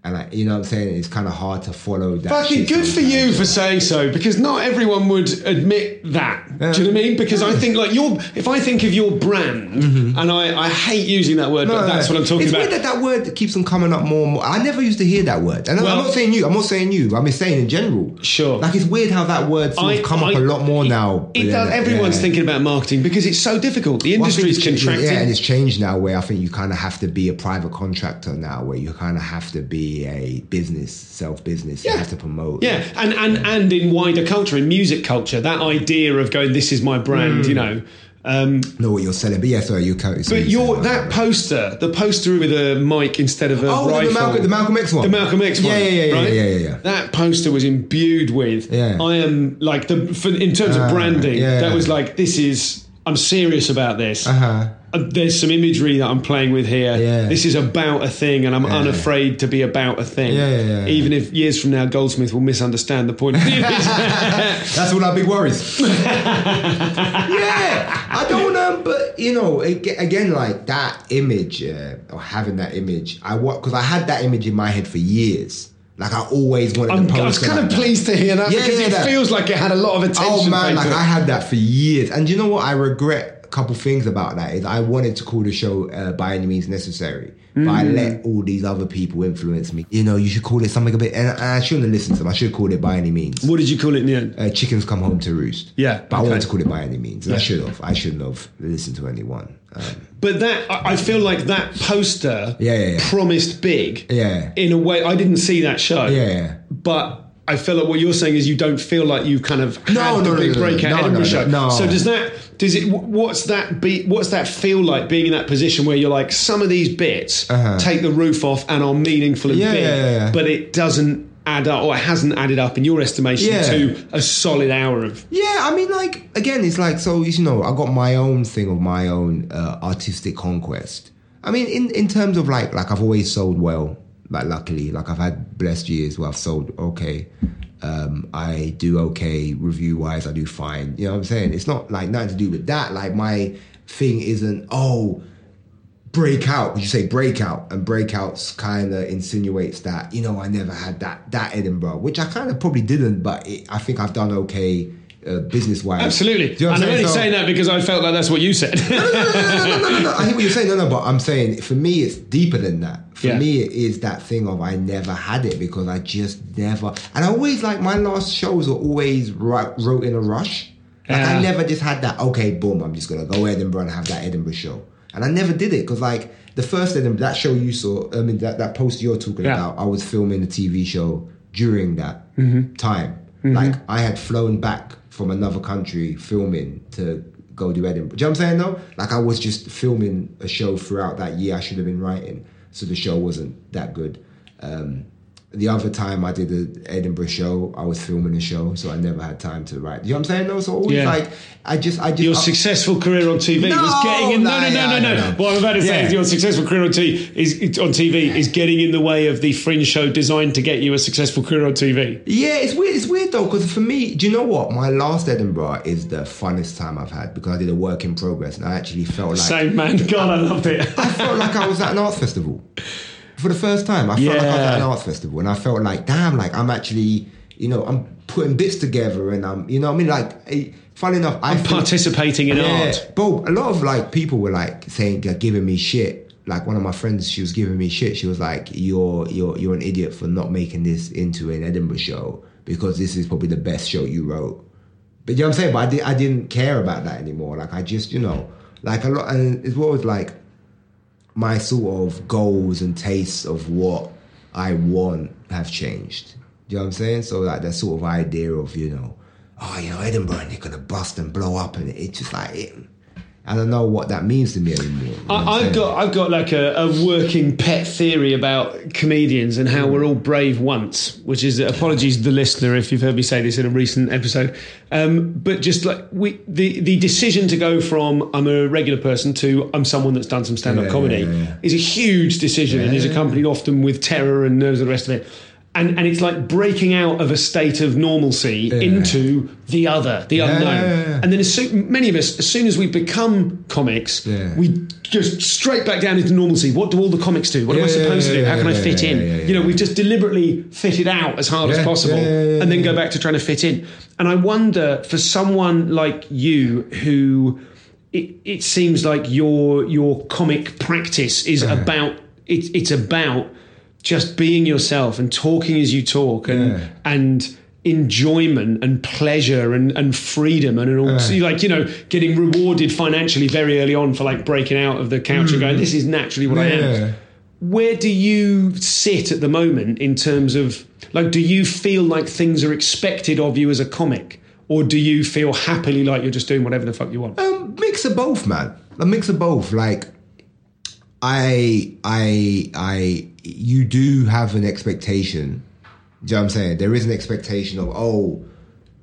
And like, you know what I'm saying? It's kind of hard to follow that. Fucking good for you for saying so because not everyone would admit that. Do you know what I mean? Because I think like your if I think of your brand and I, I hate using that word, but Mm-hmm. No, that's no. what I'm talking it's about. It's weird that that word keeps on coming up more and more. I never used to hear that word. And I'm- Well- I'm not saying you. I'm not saying you. I'm just saying in general. Sure. Like it's weird how that word sort of come up a lot more now. It does. Everyone's yeah. thinking about marketing because it's so difficult. The Well, I industry's it's- contracting. Yeah, and it's changed now where I think you kind of have to be a private contractor now, where you kind of have to be a business, self business. You Yeah. have to promote. Yeah, and, and and in wider culture, in music culture, that idea of going, "This is my brand," Mm. you know. Um, Know what you're selling. But yeah, sorry, you can't. but your that poster, the poster with a mic instead of a Oh, the- rifle, the Malcolm, the Malcolm X one. the Malcolm X one, Yeah, yeah, yeah, yeah, right? yeah, yeah, yeah. That poster was imbued with. Yeah. I am like the for, in terms of Uh, branding. yeah. That was like this is. I'm serious about this. Uh-huh. Uh, there's some imagery that I'm playing with here. Yeah. This is about a thing, and I'm unafraid to be about a thing. Yeah, yeah, yeah. Even if years from now Goldsmith will misunderstand the point of the image. That's one of our big worries. yeah, I don't know, but you know, again, like that image uh, or having that image, I what because I had that image in my head for years. Like I always wanted I'm, to I was post. kind of pleased to hear that Yeah, because yeah, it that- feels like it had a lot of attention. Oh man, like it. I had that for years, and you know what? I regret couple things about that. Is I wanted to call the show uh, by any means necessary, but I Mm. let all these other people influence me. You know, you should call it something a bit, and I I shouldn't have listened to them. I should have called it by any means. What did you call it in the end? Uh, chickens come home to roost. Yeah, but I wanted to call it by any means, and I should have. I shouldn't have listened to anyone. Um, But that I I feel like that poster Yeah, yeah, yeah. promised big. Yeah. In a way, I didn't see that show. Yeah. But I feel like what you're saying is you don't feel like you've kind of had No, the no, big no, breakout no, Edinburgh no, show. no. So does that does it? What's that be? What's that feel like being in that position where you're like some of these bits take the roof off and are meaningful and Uh-huh. Yeah, big, yeah, yeah. but it doesn't add up or it hasn't added up in your estimation Yeah. to a solid hour of Yeah, I mean, like again, it's like so. You know, I got my own thing of my own uh, artistic conquest. I mean, in in terms of like like I've always sold well. Like luckily, like I've had blessed years where I've sold okay. Um, I do okay review wise. I do fine. You know what I'm saying? It's not like nothing to do with that. Like my thing isn't oh breakout. Would you say breakout? And breakouts kind of insinuates that you know I never had that that Edinburgh, which I kind of probably didn't, but it, I think I've done okay uh, business wise. absolutely. You know and I'm only So- saying that because I felt like that's what you said. no, no, no, no, no. I hear what you're saying. No, no, but I'm saying for me, it's deeper than that. For Yeah. me, it is that thing of I never had it because I just never. And I always like my last shows were always ri- wrote in a rush. Like Yeah. I never just had that. Okay, boom, I'm just gonna go Edinburgh and have that Edinburgh show. And I never did it because like the first Edinburgh, that show you saw, I mean that that post you're talking Yeah. about, I was filming a TV show during that Mm-hmm. time. Like I had flown back from another country filming to go do Edinburgh. Do you know what I'm saying though? Like I was just filming a show throughout that year I should have been writing. So the show wasn't that good. Um, the other time I did an Edinburgh show, I was filming a show, so I never had time to write. You know what I'm saying? though? so always Yeah. like I just I just Your I- successful career on TV was getting in. No, no, no, no, no, no, no. no, no. What I'm about to say Yeah. is your successful career on TV is on TV is getting in the way of the fringe show designed to get you a successful career on TV. Yeah, it's weird. It's weird though, because for me, do you know what? My last Edinburgh is the funnest time I've had because I did a work in progress, and I actually felt like Same man. God, I loved it. I felt like I was at an art festival for the first time. I felt like I was at an arts festival, and I felt like, damn, like I'm actually, you know, I'm putting bits together, and I'm, you know, what I mean, like, eh, funny enough, I think- Participating in yeah, art. But a lot of like people were like saying, like, giving me shit. Like one of my friends, she was giving me shit. She was like, "You're you're you're an idiot for not making this into an Edinburgh show because this is probably the best show you wrote." But you know what I'm saying? But I, did, I didn't care about that anymore. Like I just, you know, like a lot, and what was like my sort of goals and tastes of what I want have changed. Do you know what I'm saying? So like that sort of idea of you know, oh, you know, Edinburgh and you're gonna bust and blow up, and it's just like it, I don't know what that means to me anymore. You know I'm I, I've got I've got like a, a working pet theory about comedians and how we're all brave once, which is apologies to the listener if you've heard me say this in a recent episode. Um, but just like we the the decision to go from I'm a regular person to I'm someone that's done some stand up Yeah, comedy yeah, yeah. is a huge decision and is accompanied often with terror and nerves and the rest of it. And, and it's like breaking out of a state of normalcy into the other, the unknown. yeah, yeah. And then as soon, many of us, as soon as we become comics, Yeah. we just straight back down into normalcy. What do all the comics do? What am I Yeah, supposed to do? How can I fit yeah, in? yeah, yeah, you know, we've just deliberately fitted out as hard as possible yeah, yeah, yeah, and then go back to trying to fit in. And I wonder for someone like you who it, it seems like your your comic practice is about it, it's about just being yourself and talking as you talk and Yeah. and enjoyment and pleasure and, and freedom and all so you like you know getting rewarded financially very early on for like breaking out of the couch and going this is naturally what I Mm. Am where do you sit at the moment in terms of like do you feel like things are expected of you as a comic or do you feel happily like you're just doing whatever the fuck you want Um, mix of both, man. A mix of both. Like, I, I, I, you do have an expectation. Do you know what I'm saying? There is an expectation of, oh,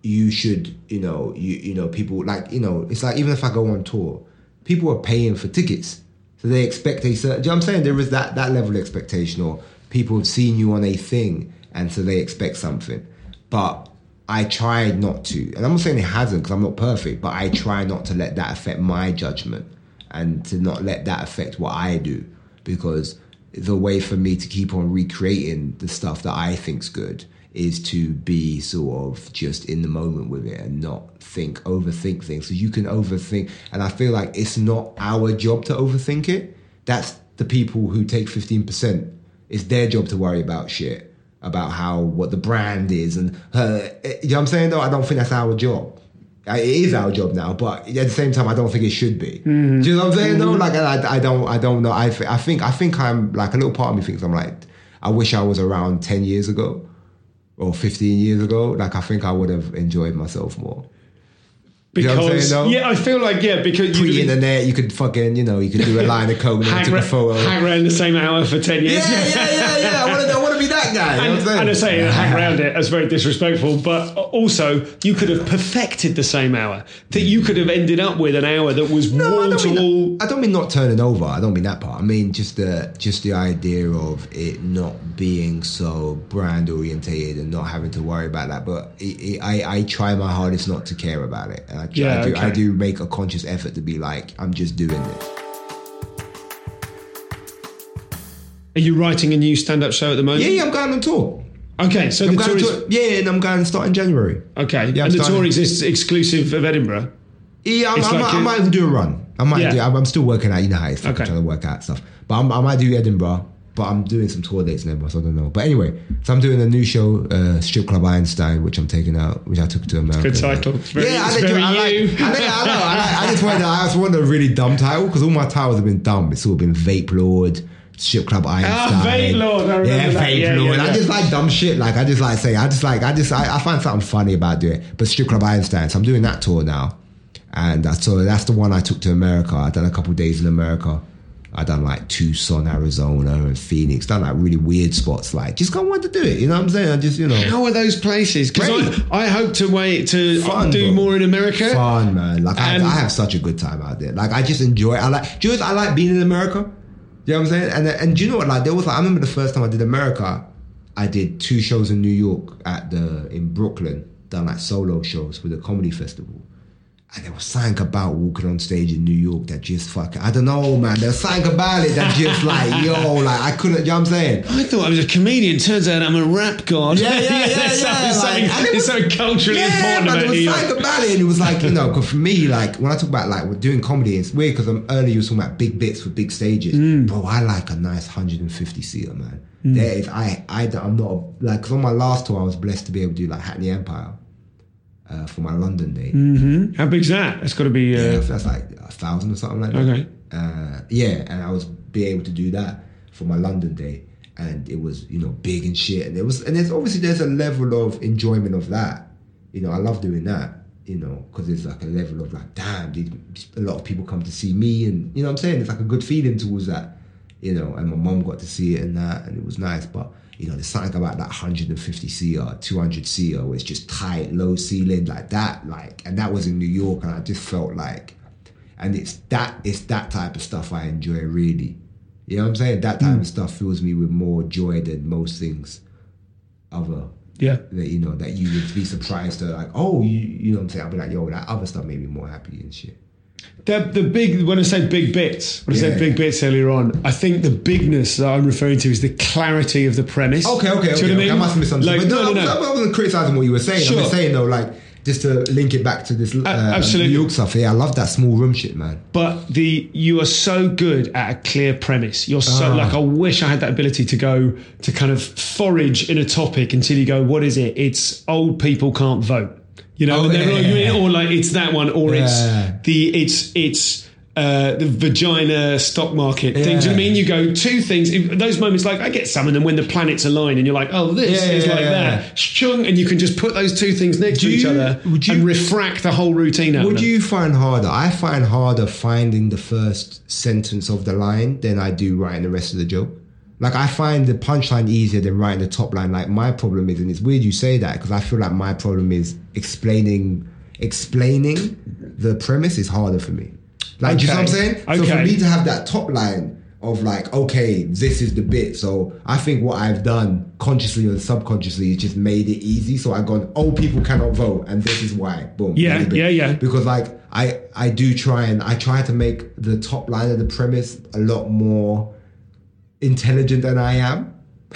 you should, you know, you, you know, people like, you know, it's like even if I go on tour, people are paying for tickets, so they expect a certain. Do you know what I'm saying? There is that that level of expectation, or people have seen you on a thing, and so they expect something. But I try not to, and I'm not saying it hasn't because I'm not perfect, but I try not to let that affect my judgment and to not let that affect what I do because the way for me to keep on recreating the stuff that I think's good is to be sort of just in the moment with it and not think overthink things. So you can overthink, and I feel like it's not our job to overthink it. That's the people who take fifteen percent. It's their job to worry about shit about how what the brand is and uh, you know what I'm saying. though I don't think that's our job. It is our job now, but at the same time, I don't think it should be. Mm-hmm. Do you know what I'm saying? No, mm-hmm. like I, I don't, I don't know. I, th- I think, I think I'm like a little part of me thinks I'm like, I wish I was around ten years ago or 15 years ago. Like I think I would have enjoyed myself more. You know what I'm Because saying, though? yeah, I feel like yeah, because you Pre-internet, you could fucking, you know, you could do a line of coke and hang, take a photo. hang around the same hour for ten Yeah, years. yeah, yeah, yeah. I want to, I want to be that guy. You know And, and say hang around it as very disrespectful, but also you could have perfected the same hour. That you could have ended up with an hour that was I wall don't, to mean wall. I don't mean not turning over. I don't mean that part. I mean just the just the idea of it not being so brand orientated and not having to worry about that. But it, it, I I try my hardest not to care about it. And I, try, Yeah, I do I do make a conscious effort to be like I'm just doing this. Are you writing a new stand-up show at the moment? Yeah, yeah. I'm going on tour. Okay, so I'm the tour is yeah, and I'm going to start in January. okay, Yeah, I'm and the tour exists exclusive of Edinburgh. Yeah, I'm, It's I, like might, I a- might even do a run. I might Yeah. do. I'm, I'm still working out. You know how it's Okay. I'm trying to work out stuff. But I'm, I might do Edinburgh. But I'm doing some tour dates in Edinburgh, so I don't know. But anyway, so I'm doing a new show, uh, Strip Club Einstein, which I'm taking out, which I took to America. Good title. It's very, yeah, it's I, very I, like, you. I, think- I know. I, like, I just wanted. I just wanted a really dumb title because all my titles have been dumb. It's all been Vape Lord, Strip Club Einstein. Ah, Vape Lord, I yeah. Vape Yeah, Lord. yeah, I just like dumb shit. Like I just like saying. I just like. I just. I, I find something funny about doing it. But Strip Club Einstein. So I'm doing that tour now, and that's so that's the one I took to America. I done a couple days in America. I done like Tucson, Arizona, and Phoenix. Done like really weird spots. Like just I wanted to do it. You know what I'm saying? I just you know. How are those places? Because Great. I, I hope to wait to Fun, do bro. more in America. Fun, man. Like I, I have such a good time out there. Like I just enjoy. it. I like. Do you know what I like being in America? You know what I'm saying? And and you know what? Like there was. Like, I remember the first time I did America. I did two shows in New York at the in Brooklyn. Done like solo shows for the comedy festival. And there was something about walking on stage in New York that just fucking, I don't know, man. There's something about it that just like, yo, like I couldn't, you know what I'm saying? I thought I was a comedian. Turns out I'm a rap god. Yeah, yeah, yeah, There's yeah, something, like, was- something culturally yeah, important man, about there New was York. something about it, and it was like you know, because for me, like when I talk about like doing comedy, it's weird because I'm earlier you were talking about big bits for big stages, Mm. bro. I like a nice 150 seater, man. There is, I, I, I'm not like because on my last tour I was blessed to be able to do like Hackney Empire uh, for my London day. How big's that? It's got to be. Yeah, Uh, that's like a thousand or something like that. Okay. Uh, yeah, and I was be able to do that for my London day, and it was you know big and shit, and it was and there's obviously there's a level of enjoyment of that. You know, I love doing that. You know, because it's like a level of like, damn, these, a lot of people come to see me, and you know what I'm saying. It's like a good feeling towards that. You know, and my mom got to see it and that, and it was nice. But you know, there's something about that 150 seater, 200 seater, where it's just tight, low ceiling like that. Like, and that was in New York, and I just felt like and it's that it's that type of stuff I enjoy really. You know what I'm saying? That type hmm. of stuff fills me with more joy than most things other yeah. that you know that you would be surprised to like oh you you know what I'm saying I'll be like yo that other stuff made me more happy and shit. The, the big when I said big bits, when I said big bits earlier on, I think the bigness that I'm referring to is the clarity of the premise. Okay, okay, Do okay. you know what okay. I, I must have misunderstood. Like, but no, no, no, I, I wasn't criticizing what you were saying. I'm just saying though, like just to link it back to this uh, absolutely. New York stuff. Yeah, I love that small room shit, man. But the you are so good at a clear premise. You're so Ah. like I wish I had that ability to go to kind of forage in a topic until you go, what is it? It's old people can't vote. You know, Oh, and they're yeah, like- yeah, or like it's that one, or Yeah. it's the it's it's uh, the vagina stock market thing. Do you know I mean? You go two things. Those moments, like I get some of them when the planets align, and you're like, oh, this Yeah, is yeah, like yeah. that, Shung, and you can just put those two things next Do to each you- other you- and refract the whole routine out. Would you find harder? I find harder finding the first sentence of the line than I do writing the rest of the joke. Like I find the punchline easier than writing the top line. Like my problem is, and it's weird you say that because I feel like my problem is explaining explaining the premise is harder for me. Like, do you know what I'm Okay. saying? So for me to have that top line of like, okay, this is the bit. So I think what I've done consciously or subconsciously is just made it easy. So I've gone, oh, people cannot vote, and this is why. Boom. Yeah, made the bit. yeah, yeah. Because like I I do try and I try to make the top line of the premise a lot more intelligent than I am.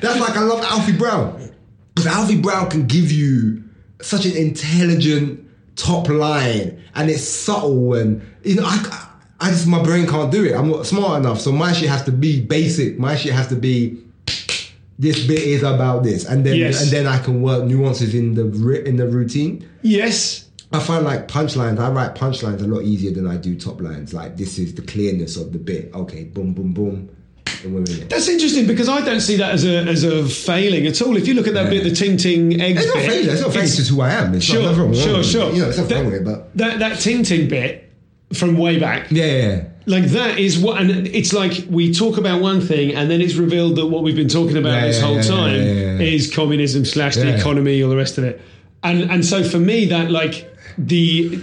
That's like I love Alfie Brown. Because Alfie Brown can give you such an intelligent top line and it's subtle and you know I, I just my brain can't do it. I'm not smart enough. So my shit has to be basic. My shit has to be this bit is about this. And then Yes. and then I can work nuances in the in the routine. Yes. I find like punchlines, I write punchlines a lot easier than I do top lines. Like this is the clearness of the bit. Okay, boom, boom, boom. In. That's interesting because I don't see that as a as a failing at all. If you look at that bit, the Ting Ting eggs It's not bit, failure. It's not failure. It's just who I am. It's Sure, wrong sure, sure. You know, it's not That- wrong but that that Ting Ting bit from way back. yeah, yeah, yeah. Like that is what, and it's like we talk about one thing, and then it's revealed that what we've been talking about Yeah, this yeah, whole yeah, time yeah, yeah, yeah. is communism slash the Yeah. economy, all the rest of it. And and so for me, that like the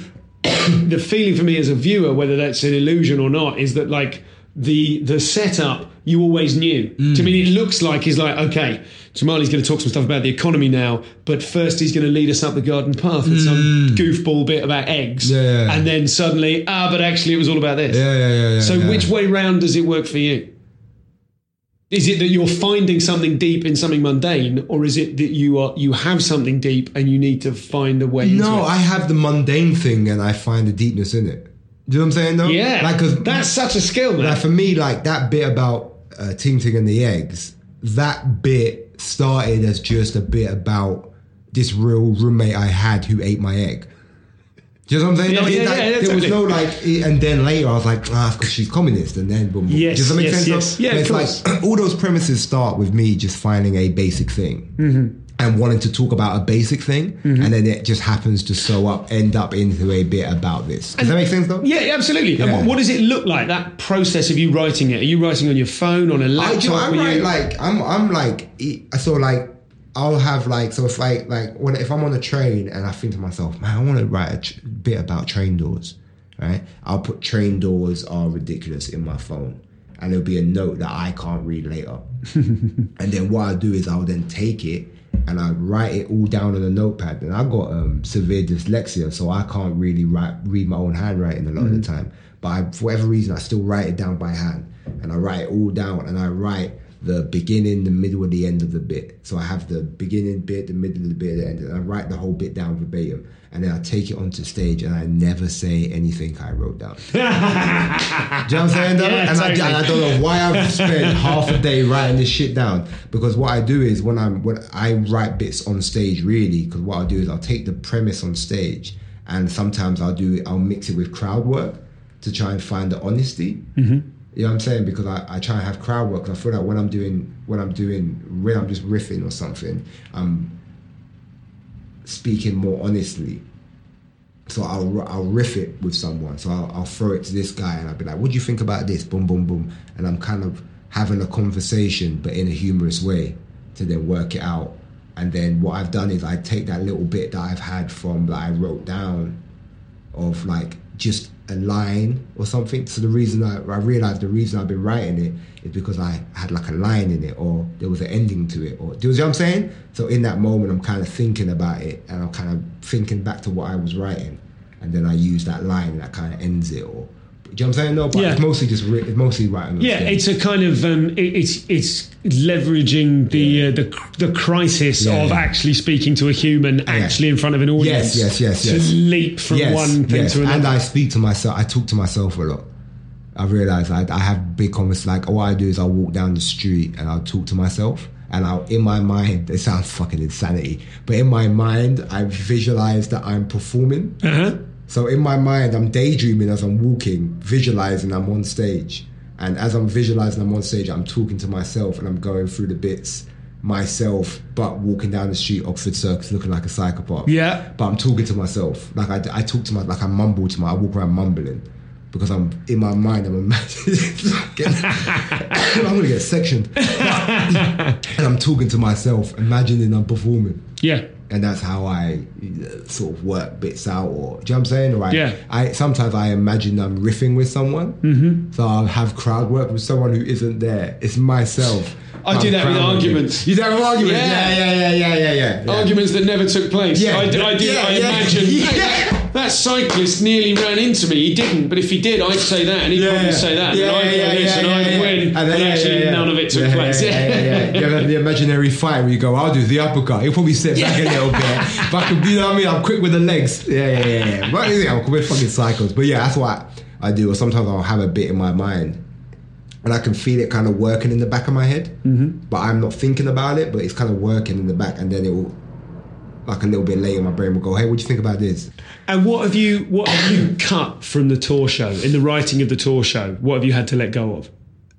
the feeling for me as a viewer, whether that's an illusion or not, is that like the the setup you always knew. Mm. To me, it looks like he's like okay, Jamali's going to talk some stuff about the economy now, but first he's going to lead us up the garden path with some goofball bit about eggs, Mm. Yeah. and then suddenly ah, but actually it was all about this. Yeah, yeah, yeah, yeah, So yeah. which way round does it work for you? Is it that you're finding something deep in something mundane, or is it that you are you have something deep and you need to find a way No? I have the mundane thing and I find the deepness in it. Do you know what I'm saying though? yeah, Like, cause that's such a skill, man. like for me, like that bit about uh, Ting Ting and the eggs, that bit started as just a bit about this real roommate I had who ate my egg. Do you know what I'm saying? Yeah, No, yeah, like, yeah, there was no like, and then later I was like, ah, because she's communist, and then boom, boom. Yes, Does that make yes, sense? yes. Yeah, it's course. like all those premises start with me just finding a basic thing. Mm-hmm. And wanting to talk about a basic thing, and then it just happens to sew up, end up into a bit about this. Does that make sense though? yeah, absolutely. Yeah. what, what does it look like? That process of you writing it? Are you writing on your phone, on a laptop? do you know, I'm right, you- like I'm I'm like so like I'll have like so if like like when if I'm on a train and I think to myself, man, I want to write a tr- bit about train doors, right? I'll put train doors are ridiculous in my phone, and there'll be a note that I can't read later, and then what I do is I'll then take it. And I write it all down on a notepad. And I got um, severe dyslexia, so I can't really write, read my own handwriting a lot of the time. But I, for whatever reason, I still write it down by hand, and I write it all down, and I write the beginning, the middle, and the end of the bit. So I have the beginning bit, the middle of the bit, the end, and I write the whole bit down verbatim, and then I take it onto stage, and I never say anything I wrote down. Do you know what I'm saying? though? Yeah, and, I, and I don't know why I've spent half a day writing this shit down because what I do is when I'm when I write bits on stage really because what I'll do is I'll take the premise on stage and sometimes I'll do I'll mix it with crowd work to try and find the honesty. Mm-hmm. You know what I'm saying? Because I, I try and have crowd work. I feel like when I'm doing when I'm doing when I'm just riffing or something, I'm speaking more honestly. So I'll I'll riff it with someone. So I'll, I'll throw it to this guy and I'll be like, "What do you think about this?" Boom, boom, boom, and I'm kind of having a conversation, but in a humorous way, to then work it out. And then what I've done is I take that little bit that I've had from that I wrote down, of like just a line or something. So the reason I, I realized the reason I've been writing it is because I had like a line in it or there was an ending to it or do you know what I'm saying? So in that moment I'm kind of thinking about it and I'm kind of thinking back to what I was writing and then I use that line that kind of ends it or do you know what I'm saying? No, but Yeah. it's mostly just it's mostly writing. Yeah, stage. it's a kind of um, it, it's it's leveraging the uh, the the crisis Yeah, of yeah. actually speaking to a human actually in front of an audience. yes, yes, To yes. To leap from Yes, one thing yes. to another. And I speak to myself. I talk to myself a lot. I realize I, I have big conversations. Like what I do is I'll walk down the street and I'll talk to myself. And I'll, in my mind, it sounds fucking insanity, but in my mind, I visualize that I'm performing. uh-huh. So in my mind, I'm daydreaming as I'm walking, visualizing I'm on stage. And as I'm visualizing I'm on stage, I'm talking to myself and I'm going through the bits myself, but walking down the street, Oxford Circus, looking like a psychopath. Yeah. But I'm talking to myself. Like I, I talk to my, like I mumble to my, I walk around mumbling. Because I'm in my mind. I'm imagining. I'm gonna get sectioned, and I'm talking to myself, imagining I'm performing. Yeah. and that's how I uh, sort of work bits out. Or do you know what I'm saying? I, Yeah. I sometimes I imagine I'm riffing with someone, mm-hmm. so I'll have crowd work with someone who isn't there. It's myself. I do that with arguments. You do that with arguments? Yeah. Yeah, yeah, yeah, yeah, yeah. Arguments that never took place. Yeah. I, do- I do. Yeah, I yeah. imagine Yeah. That cyclist nearly ran into me. He didn't, but if he did, I'd say that, and he'd Yeah, probably say that, Yeah, and I'd yeah, this, yeah, and yeah, I'd yeah. win. And then, yeah, actually, yeah, yeah. none of it took Yeah, place. Yeah, yeah, yeah. You have the imaginary fight where you go, I'll do the uppercut. He'll probably sit back a little bit. But I can, you know what I mean? I'm quick with the legs. Yeah, yeah, yeah. yeah. But yeah, I'm we're fucking cycles. But yeah, that's what I do. Or sometimes I'll have a bit in my mind. And I can feel it kind of working in the back of my head. Mm-hmm. But I'm not thinking about it, but it's kind of working in the back. And then it will, like a little bit later, my brain will go, hey, what do you think about this? And what have you what have you cut from the tour show in the writing of the tour show? What have you had to let go of?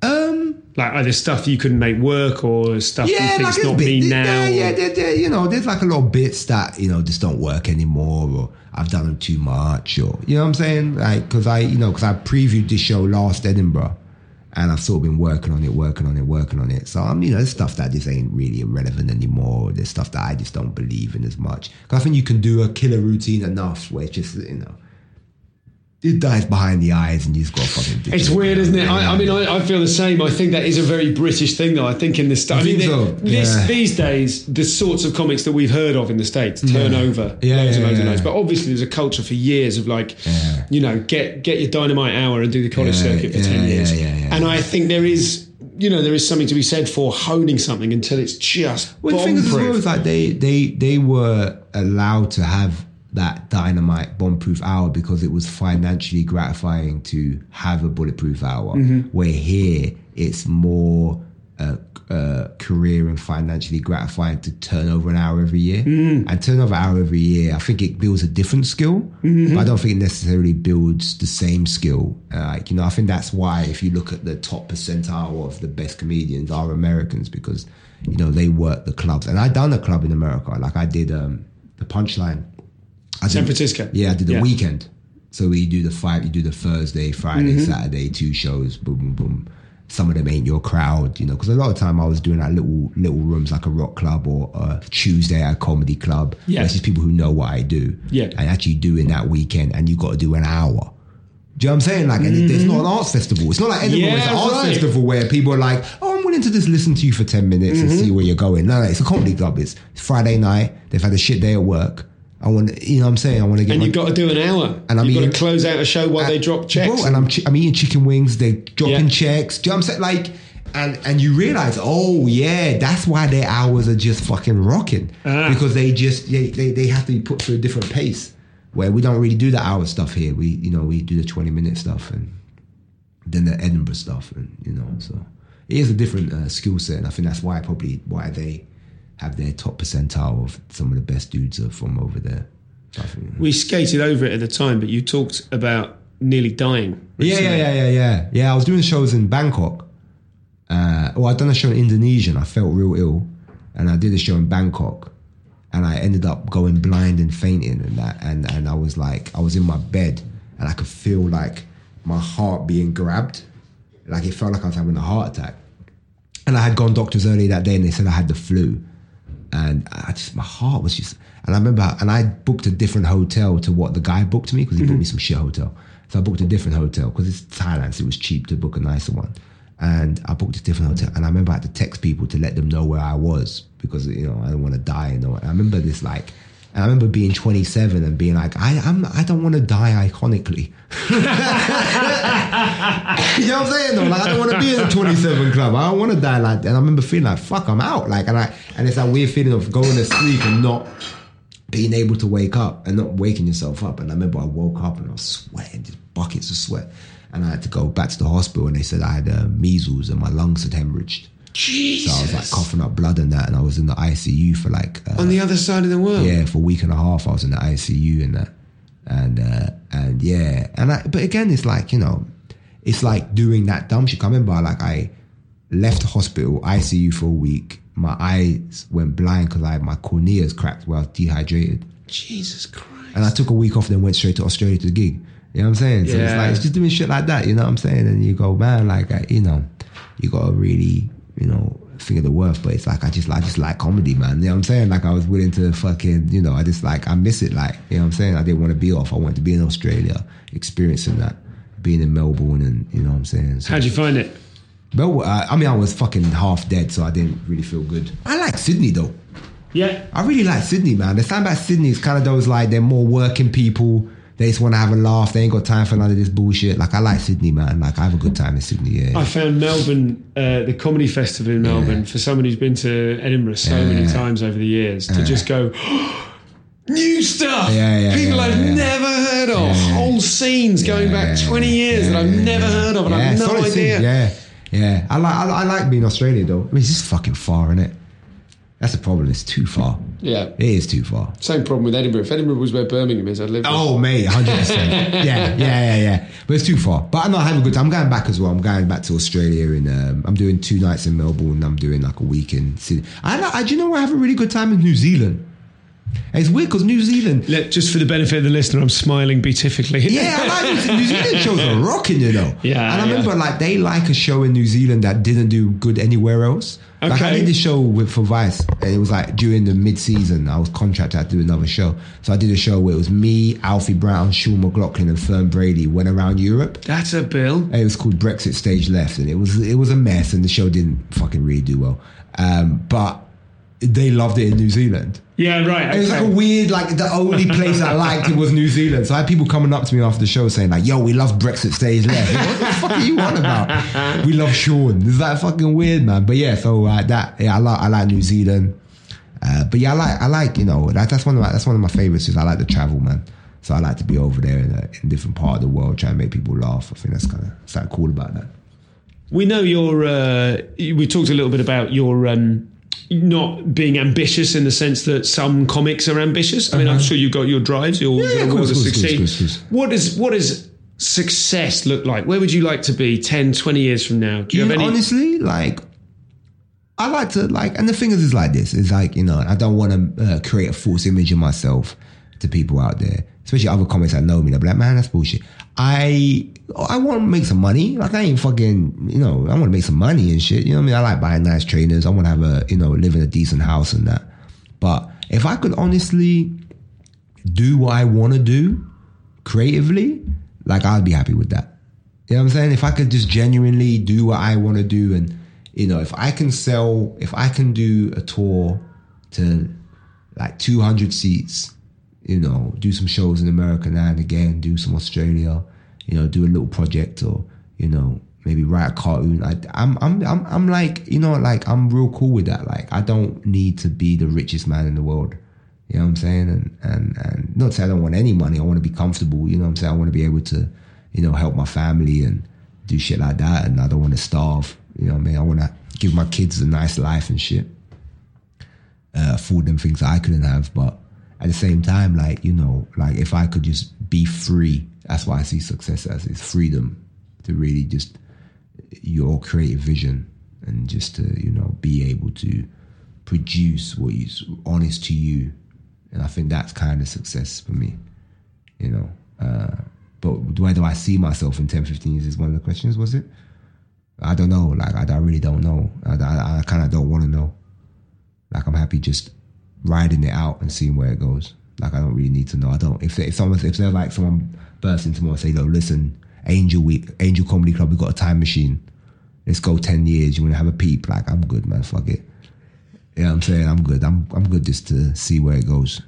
Um, Like either stuff you couldn't make work or stuff you yeah, think's like not it's me bit, now. Yeah, yeah, there, you know, there's like a lot of bits that you know just don't work anymore, or I've done them too much, or you know what I'm saying? Like, because I, you know, because I previewed this show last Edinburgh, and I've sort of been working on it, working on it, working on it. So I'm, you know, there's stuff that just ain't really irrelevant anymore. There's stuff that I just don't believe in as much. Because I think you can do a killer routine enough where it's just, you know. It dies behind the eyes, and you just got to fucking. ditch It's it. weird, isn't it? I, I mean, I, I feel the same. I think that is a very British thing, though. I think in the States, I mean, so? this, Yeah. these days, the sorts of comics that we've heard of in the States turn over Yeah, loads and loads and yeah. loads. But obviously, there's a culture for years of like, Yeah. you know, get get your dynamite hour and do the college Yeah, circuit for yeah, ten yeah, years. yeah, yeah, and. I think there is, you know, there is something to be said for honing something until it's just Well, the thing as well, is like they they they were allowed to have that dynamite bomb-proof hour because it was financially gratifying to have a bulletproof hour. Mm-hmm. Where here it's more. Uh, uh, career and financially gratifying to turn over an hour every year, Mm. and turn over an hour every year. I think it builds a different skill, Mm-hmm. but I don't think it necessarily builds the same skill. Uh, like you know, I think that's why if you look at the top percentile of the best comedians are Americans because you know they work the clubs. And I done a club in America, like I did um, the Punchline. I San did- Francisco. Yeah, I did the Yeah. weekend. So we do the five, you do the Thursday, Friday, Mm-hmm. Saturday, two shows, boom, boom, boom. Some of them ain't your crowd, you know, because a lot of time I was doing like little little rooms like a rock club or a Tuesday at a comedy club. Yeah. It's just people who know what I do. Yeah. And actually doing that weekend and you got to do an hour. Do you know what I'm saying? Like, and it, it's not an arts festival. It's not like Edinburgh. Mm-hmm. Yeah, it's an arts right. festival where people are like, "Oh, I'm willing to just listen to you for ten minutes and Mm-hmm. see where you're going." No, no, it's a comedy club. It's Friday night. They've had a shit day at work. I want, you know, what I'm saying, I want to get. and my- you've got to do an hour. And I'm you've got to close out a show while they drop checks. Bro, and I'm I'm eating chicken wings. they're dropping Yeah. checks. Do you know what I'm saying? Like, and and you realize, oh yeah, that's why their hours are just fucking rocking Ah. because they just they, they they have to be put through a different pace. Where we don't really do the hour stuff here. We you know we do the 20 minute stuff and then the Edinburgh stuff, and you know so it is a different uh, skill set, and I think that's why probably why they have their top percentile of some of the best dudes are from over there. So I think- we skated over it at the time, but you talked about nearly dying. Yeah, yeah, yeah, yeah, yeah. Yeah, I was doing shows in Bangkok. Uh, well, I'd done a show in Indonesia and I felt real ill. And I did a show in Bangkok. And I ended up going blind and fainting and that. And, and I was like, I was in my bed and I could feel like my heart being grabbed. Like it felt like I was having a heart attack. And I had gone doctors earlier that day and they said I had the flu. And I just, my heart was just, and I remember, and I booked a different hotel to what the guy booked me because he booked me mm-hmm. some shit hotel. So I booked a different hotel because it's Thailand, so it was cheap to book a nicer one. And I booked a different hotel. And I remember I had to text people to let them know where I was because, you know, I don't want to die. You know, and I remember this like, and I remember being 27 and being like, I, I'm, I don't want to die iconically. you know what I'm saying? Though? Like, I don't want to be in the 27 club. I don't want to die like that. And I remember feeling like, fuck, I'm out. Like, and I, and it's that weird feeling of going to sleep and not being able to wake up and not waking yourself up. And I remember I woke up and I was sweating, just buckets of sweat. And I had to go back to the hospital and they said I had uh, measles and my lungs had hemorrhaged. Jesus. So I was like coughing up blood and that. And I was in the ICU for like, uh, on the other side of the world. yeah, for a week and a half, I was in the ICU and that, and uh, and yeah, and I. But again, it's like you know, it's like doing that dumb shit. I remember, like I left the hospital ICU for a week. My eyes went blind because I my corneas cracked while I was dehydrated, Jesus Christ. and I took a week off, then went straight to Australia to the gig. You know what I'm saying? So it's Yeah. like it's just doing shit like that. You know what I'm saying? And you go, man, like I, you know, you got to really, you know, think of the worth. But it's like I just, I just like comedy, man. You know what I'm saying? Like I was willing to fucking, you know, I just like I miss it. Like you know what I'm saying? I didn't want to be off. I wanted to be in Australia, experiencing that, being in Melbourne, and you know what I'm saying. So, How'd you find it? Melbourne, I, I mean, I was fucking half dead, so I didn't really feel good. I like Sydney though. Yeah. I really like Sydney, man. The thing about Sydney is kind of those like they're more working people. They just want to have a laugh. They ain't got time for none of this bullshit. Like I like Sydney, man. Like I have a good time in Sydney. Yeah, I found Melbourne, uh, the comedy festival in Melbourne, for someone who's been to Edinburgh so many times over the years, to just go, new stuff, Yeah, yeah, people yeah, I've yeah. never heard of, Yeah, yeah. whole scenes going back Yeah, 20 years that I've never heard of, and I've no idea. scene. Yeah, yeah. I like I, I like being Australia though. I mean, it's just fucking far, isn't it? That's the problem. It's too far. Yeah. It is too far. Same problem with Edinburgh. If Edinburgh was where Birmingham is, I'd live there. Oh, mate, hundred percent. Yeah, yeah, yeah, yeah. But it's too far. But I'm I have a good time. I'm going back as well. I'm going back to Australia, and um, I'm doing two nights in Melbourne. And I'm doing like a week in Sydney. I, I, do you know I have a really good time in New Zealand. It's weird because New Zealand. Let, just for the benefit of the listener, I'm smiling beatifically. Yeah, I like New Zealand. New Zealand shows are rocking, you know. Yeah, and I yeah. remember like they like a show in New Zealand that didn't do good anywhere else. Like I Okay. did this show with for Vice, and it was like during the mid season. I was contracted to do another show, so I did a show where it was me, Alfie Brown, Sean McLoughlin, and Fern Brady went around Europe. That's a bill. And it was called Brexit Stage Left, and it was it was a mess, and the show didn't fucking really do well. Um, but they loved it in New Zealand. Yeah, right. It was like a weird, like the only place I liked it was New Zealand. So I had people coming up to me after the show saying like, "Yo, we love Brexit stage left." what the fuck are you on about? We love Sean. It's like fucking weird, man. But yeah, so uh, that yeah, I like I like New Zealand. Uh, but yeah, I like I like you know that, that's one of my that's one of my favorites. Is I like to travel, man. So I like to be over there in a in different part of the world, trying to make people laugh. I think that's kind of something cool about that. We know you're. Uh, we talked a little bit about your um, not being ambitious in the sense that some comics are ambitious. I mean, I'm sure you've got your drives. Your Uh-huh. Yeah, course, to succeed. course, of course. What is what does success look like? Where would you like to be 10, 20 years from now? Do you Yeah, have any? honestly, like I like to like, and the thing is, is like this. It's like you know, I don't want to uh, create a false image of myself to people out there, especially other comics that know me. They're like, man, that's bullshit. I I want to make some money. Like I ain't fucking, you know, I want to make some money and shit. You know what I mean? I like buying nice trainers. I want to have a, you know, live in a decent house and that. But if I could honestly do what I want to do creatively, like I'd be happy with that. You know what I'm saying? If I could just genuinely do what I want to do, and you know, if I can sell, if I can do a tour to like 200 seats, you know, do some shows in America now and again, do some Australia, you know, do a little project or you know, maybe write a cartoon. I, I'm, I'm, I'm, I'm like, you know, like I'm real cool with that. Like I don't need to be the richest man in the world. You know what I'm saying? And and and not say I don't want any money. I want to be comfortable. You know what I'm saying? I want to be able to, you know, help my family and do shit like that. And I don't want to starve. You know what I mean? I want to give my kids a nice life and shit. Uh, afford them things I couldn't have, but at the same time, like you know, like if I could just be free, that's why I see success as is freedom to really just your creative vision and just to you know be able to produce what is honest to you. And i think that's kind of success for me you know uh, but where do i see myself in 10 15 years is one of the questions was it? I don't know like i, I really don't know. I, I, I kind of don't want to know. Like i'm happy just riding it out and seeing where it goes. Like i don't really need to know. I don't if, if someone if they're like someone bursts into and say no listen angel week angel comedy club we got a time machine. Let's go 10 years. You want to have a peep? Like i'm good man. Fuck it. Yeah, I'm saying? I'm good. I'm I'm good just to see where it goes.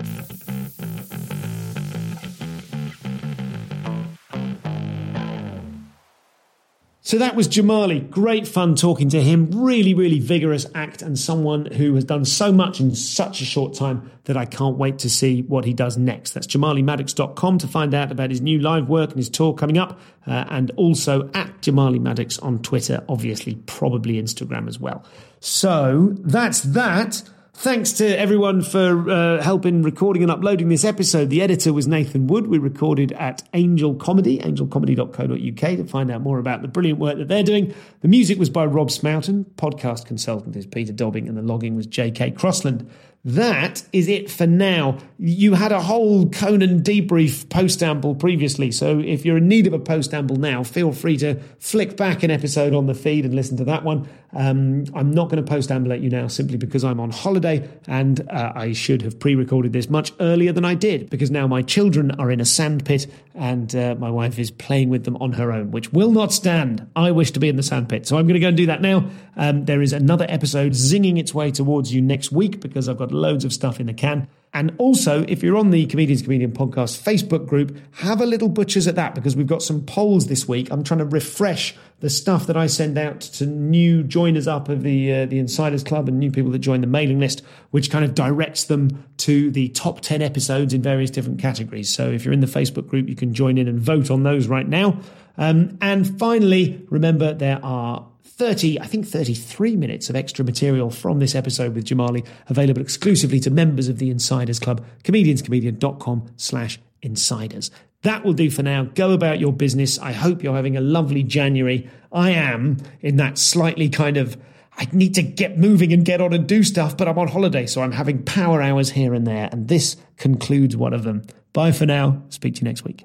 So that was Jamali. Great fun talking to him. Really, really vigorous act and someone who has done so much in such a short time that I can't wait to see what he does next. That's jamalimaddix.com to find out about his new live work and his tour coming up. Uh, and also at Jamali Maddix on Twitter, obviously, probably Instagram as well. So that's that. Thanks to everyone for uh, helping recording and uploading this episode. The editor was Nathan Wood. We recorded at Angel Comedy, angelcomedy.co.uk to find out more about the brilliant work that they're doing. The music was by Rob Smoughton. Podcast consultant is Peter Dobbing, and the logging was J.K. Crossland. That is it for now. You had a whole Conan debrief post-amble previously, so if you're in need of a post-amble now, feel free to flick back an episode on the feed and listen to that one. Um, I'm not going to post-ambulate you now simply because I'm on holiday and uh, I should have pre-recorded this much earlier than I did because now my children are in a sandpit and uh, my wife is playing with them on her own, which will not stand. I wish to be in the sandpit, so I'm going to go and do that now. Um, there is another episode zinging its way towards you next week because I've got loads of stuff in the can. And also, if you're on the Comedians Comedian Podcast Facebook group, have a little butchers at that because we've got some polls this week. I'm trying to refresh the stuff that I send out to new joiners up of the uh, the Insiders Club and new people that join the mailing list, which kind of directs them to the top 10 episodes in various different categories. So if you're in the Facebook group, you can join in and vote on those right now. Um, and finally, remember there are 30, I think 33 minutes of extra material from this episode with Jamali available exclusively to members of the Insiders Club, comedianscomedian.com slash insiders. That will do for now. Go about your business. I hope you're having a lovely January. I am in that slightly kind of I need to get moving and get on and do stuff, but I'm on holiday, so I'm having power hours here and there, and this concludes one of them. Bye for now. Speak to you next week.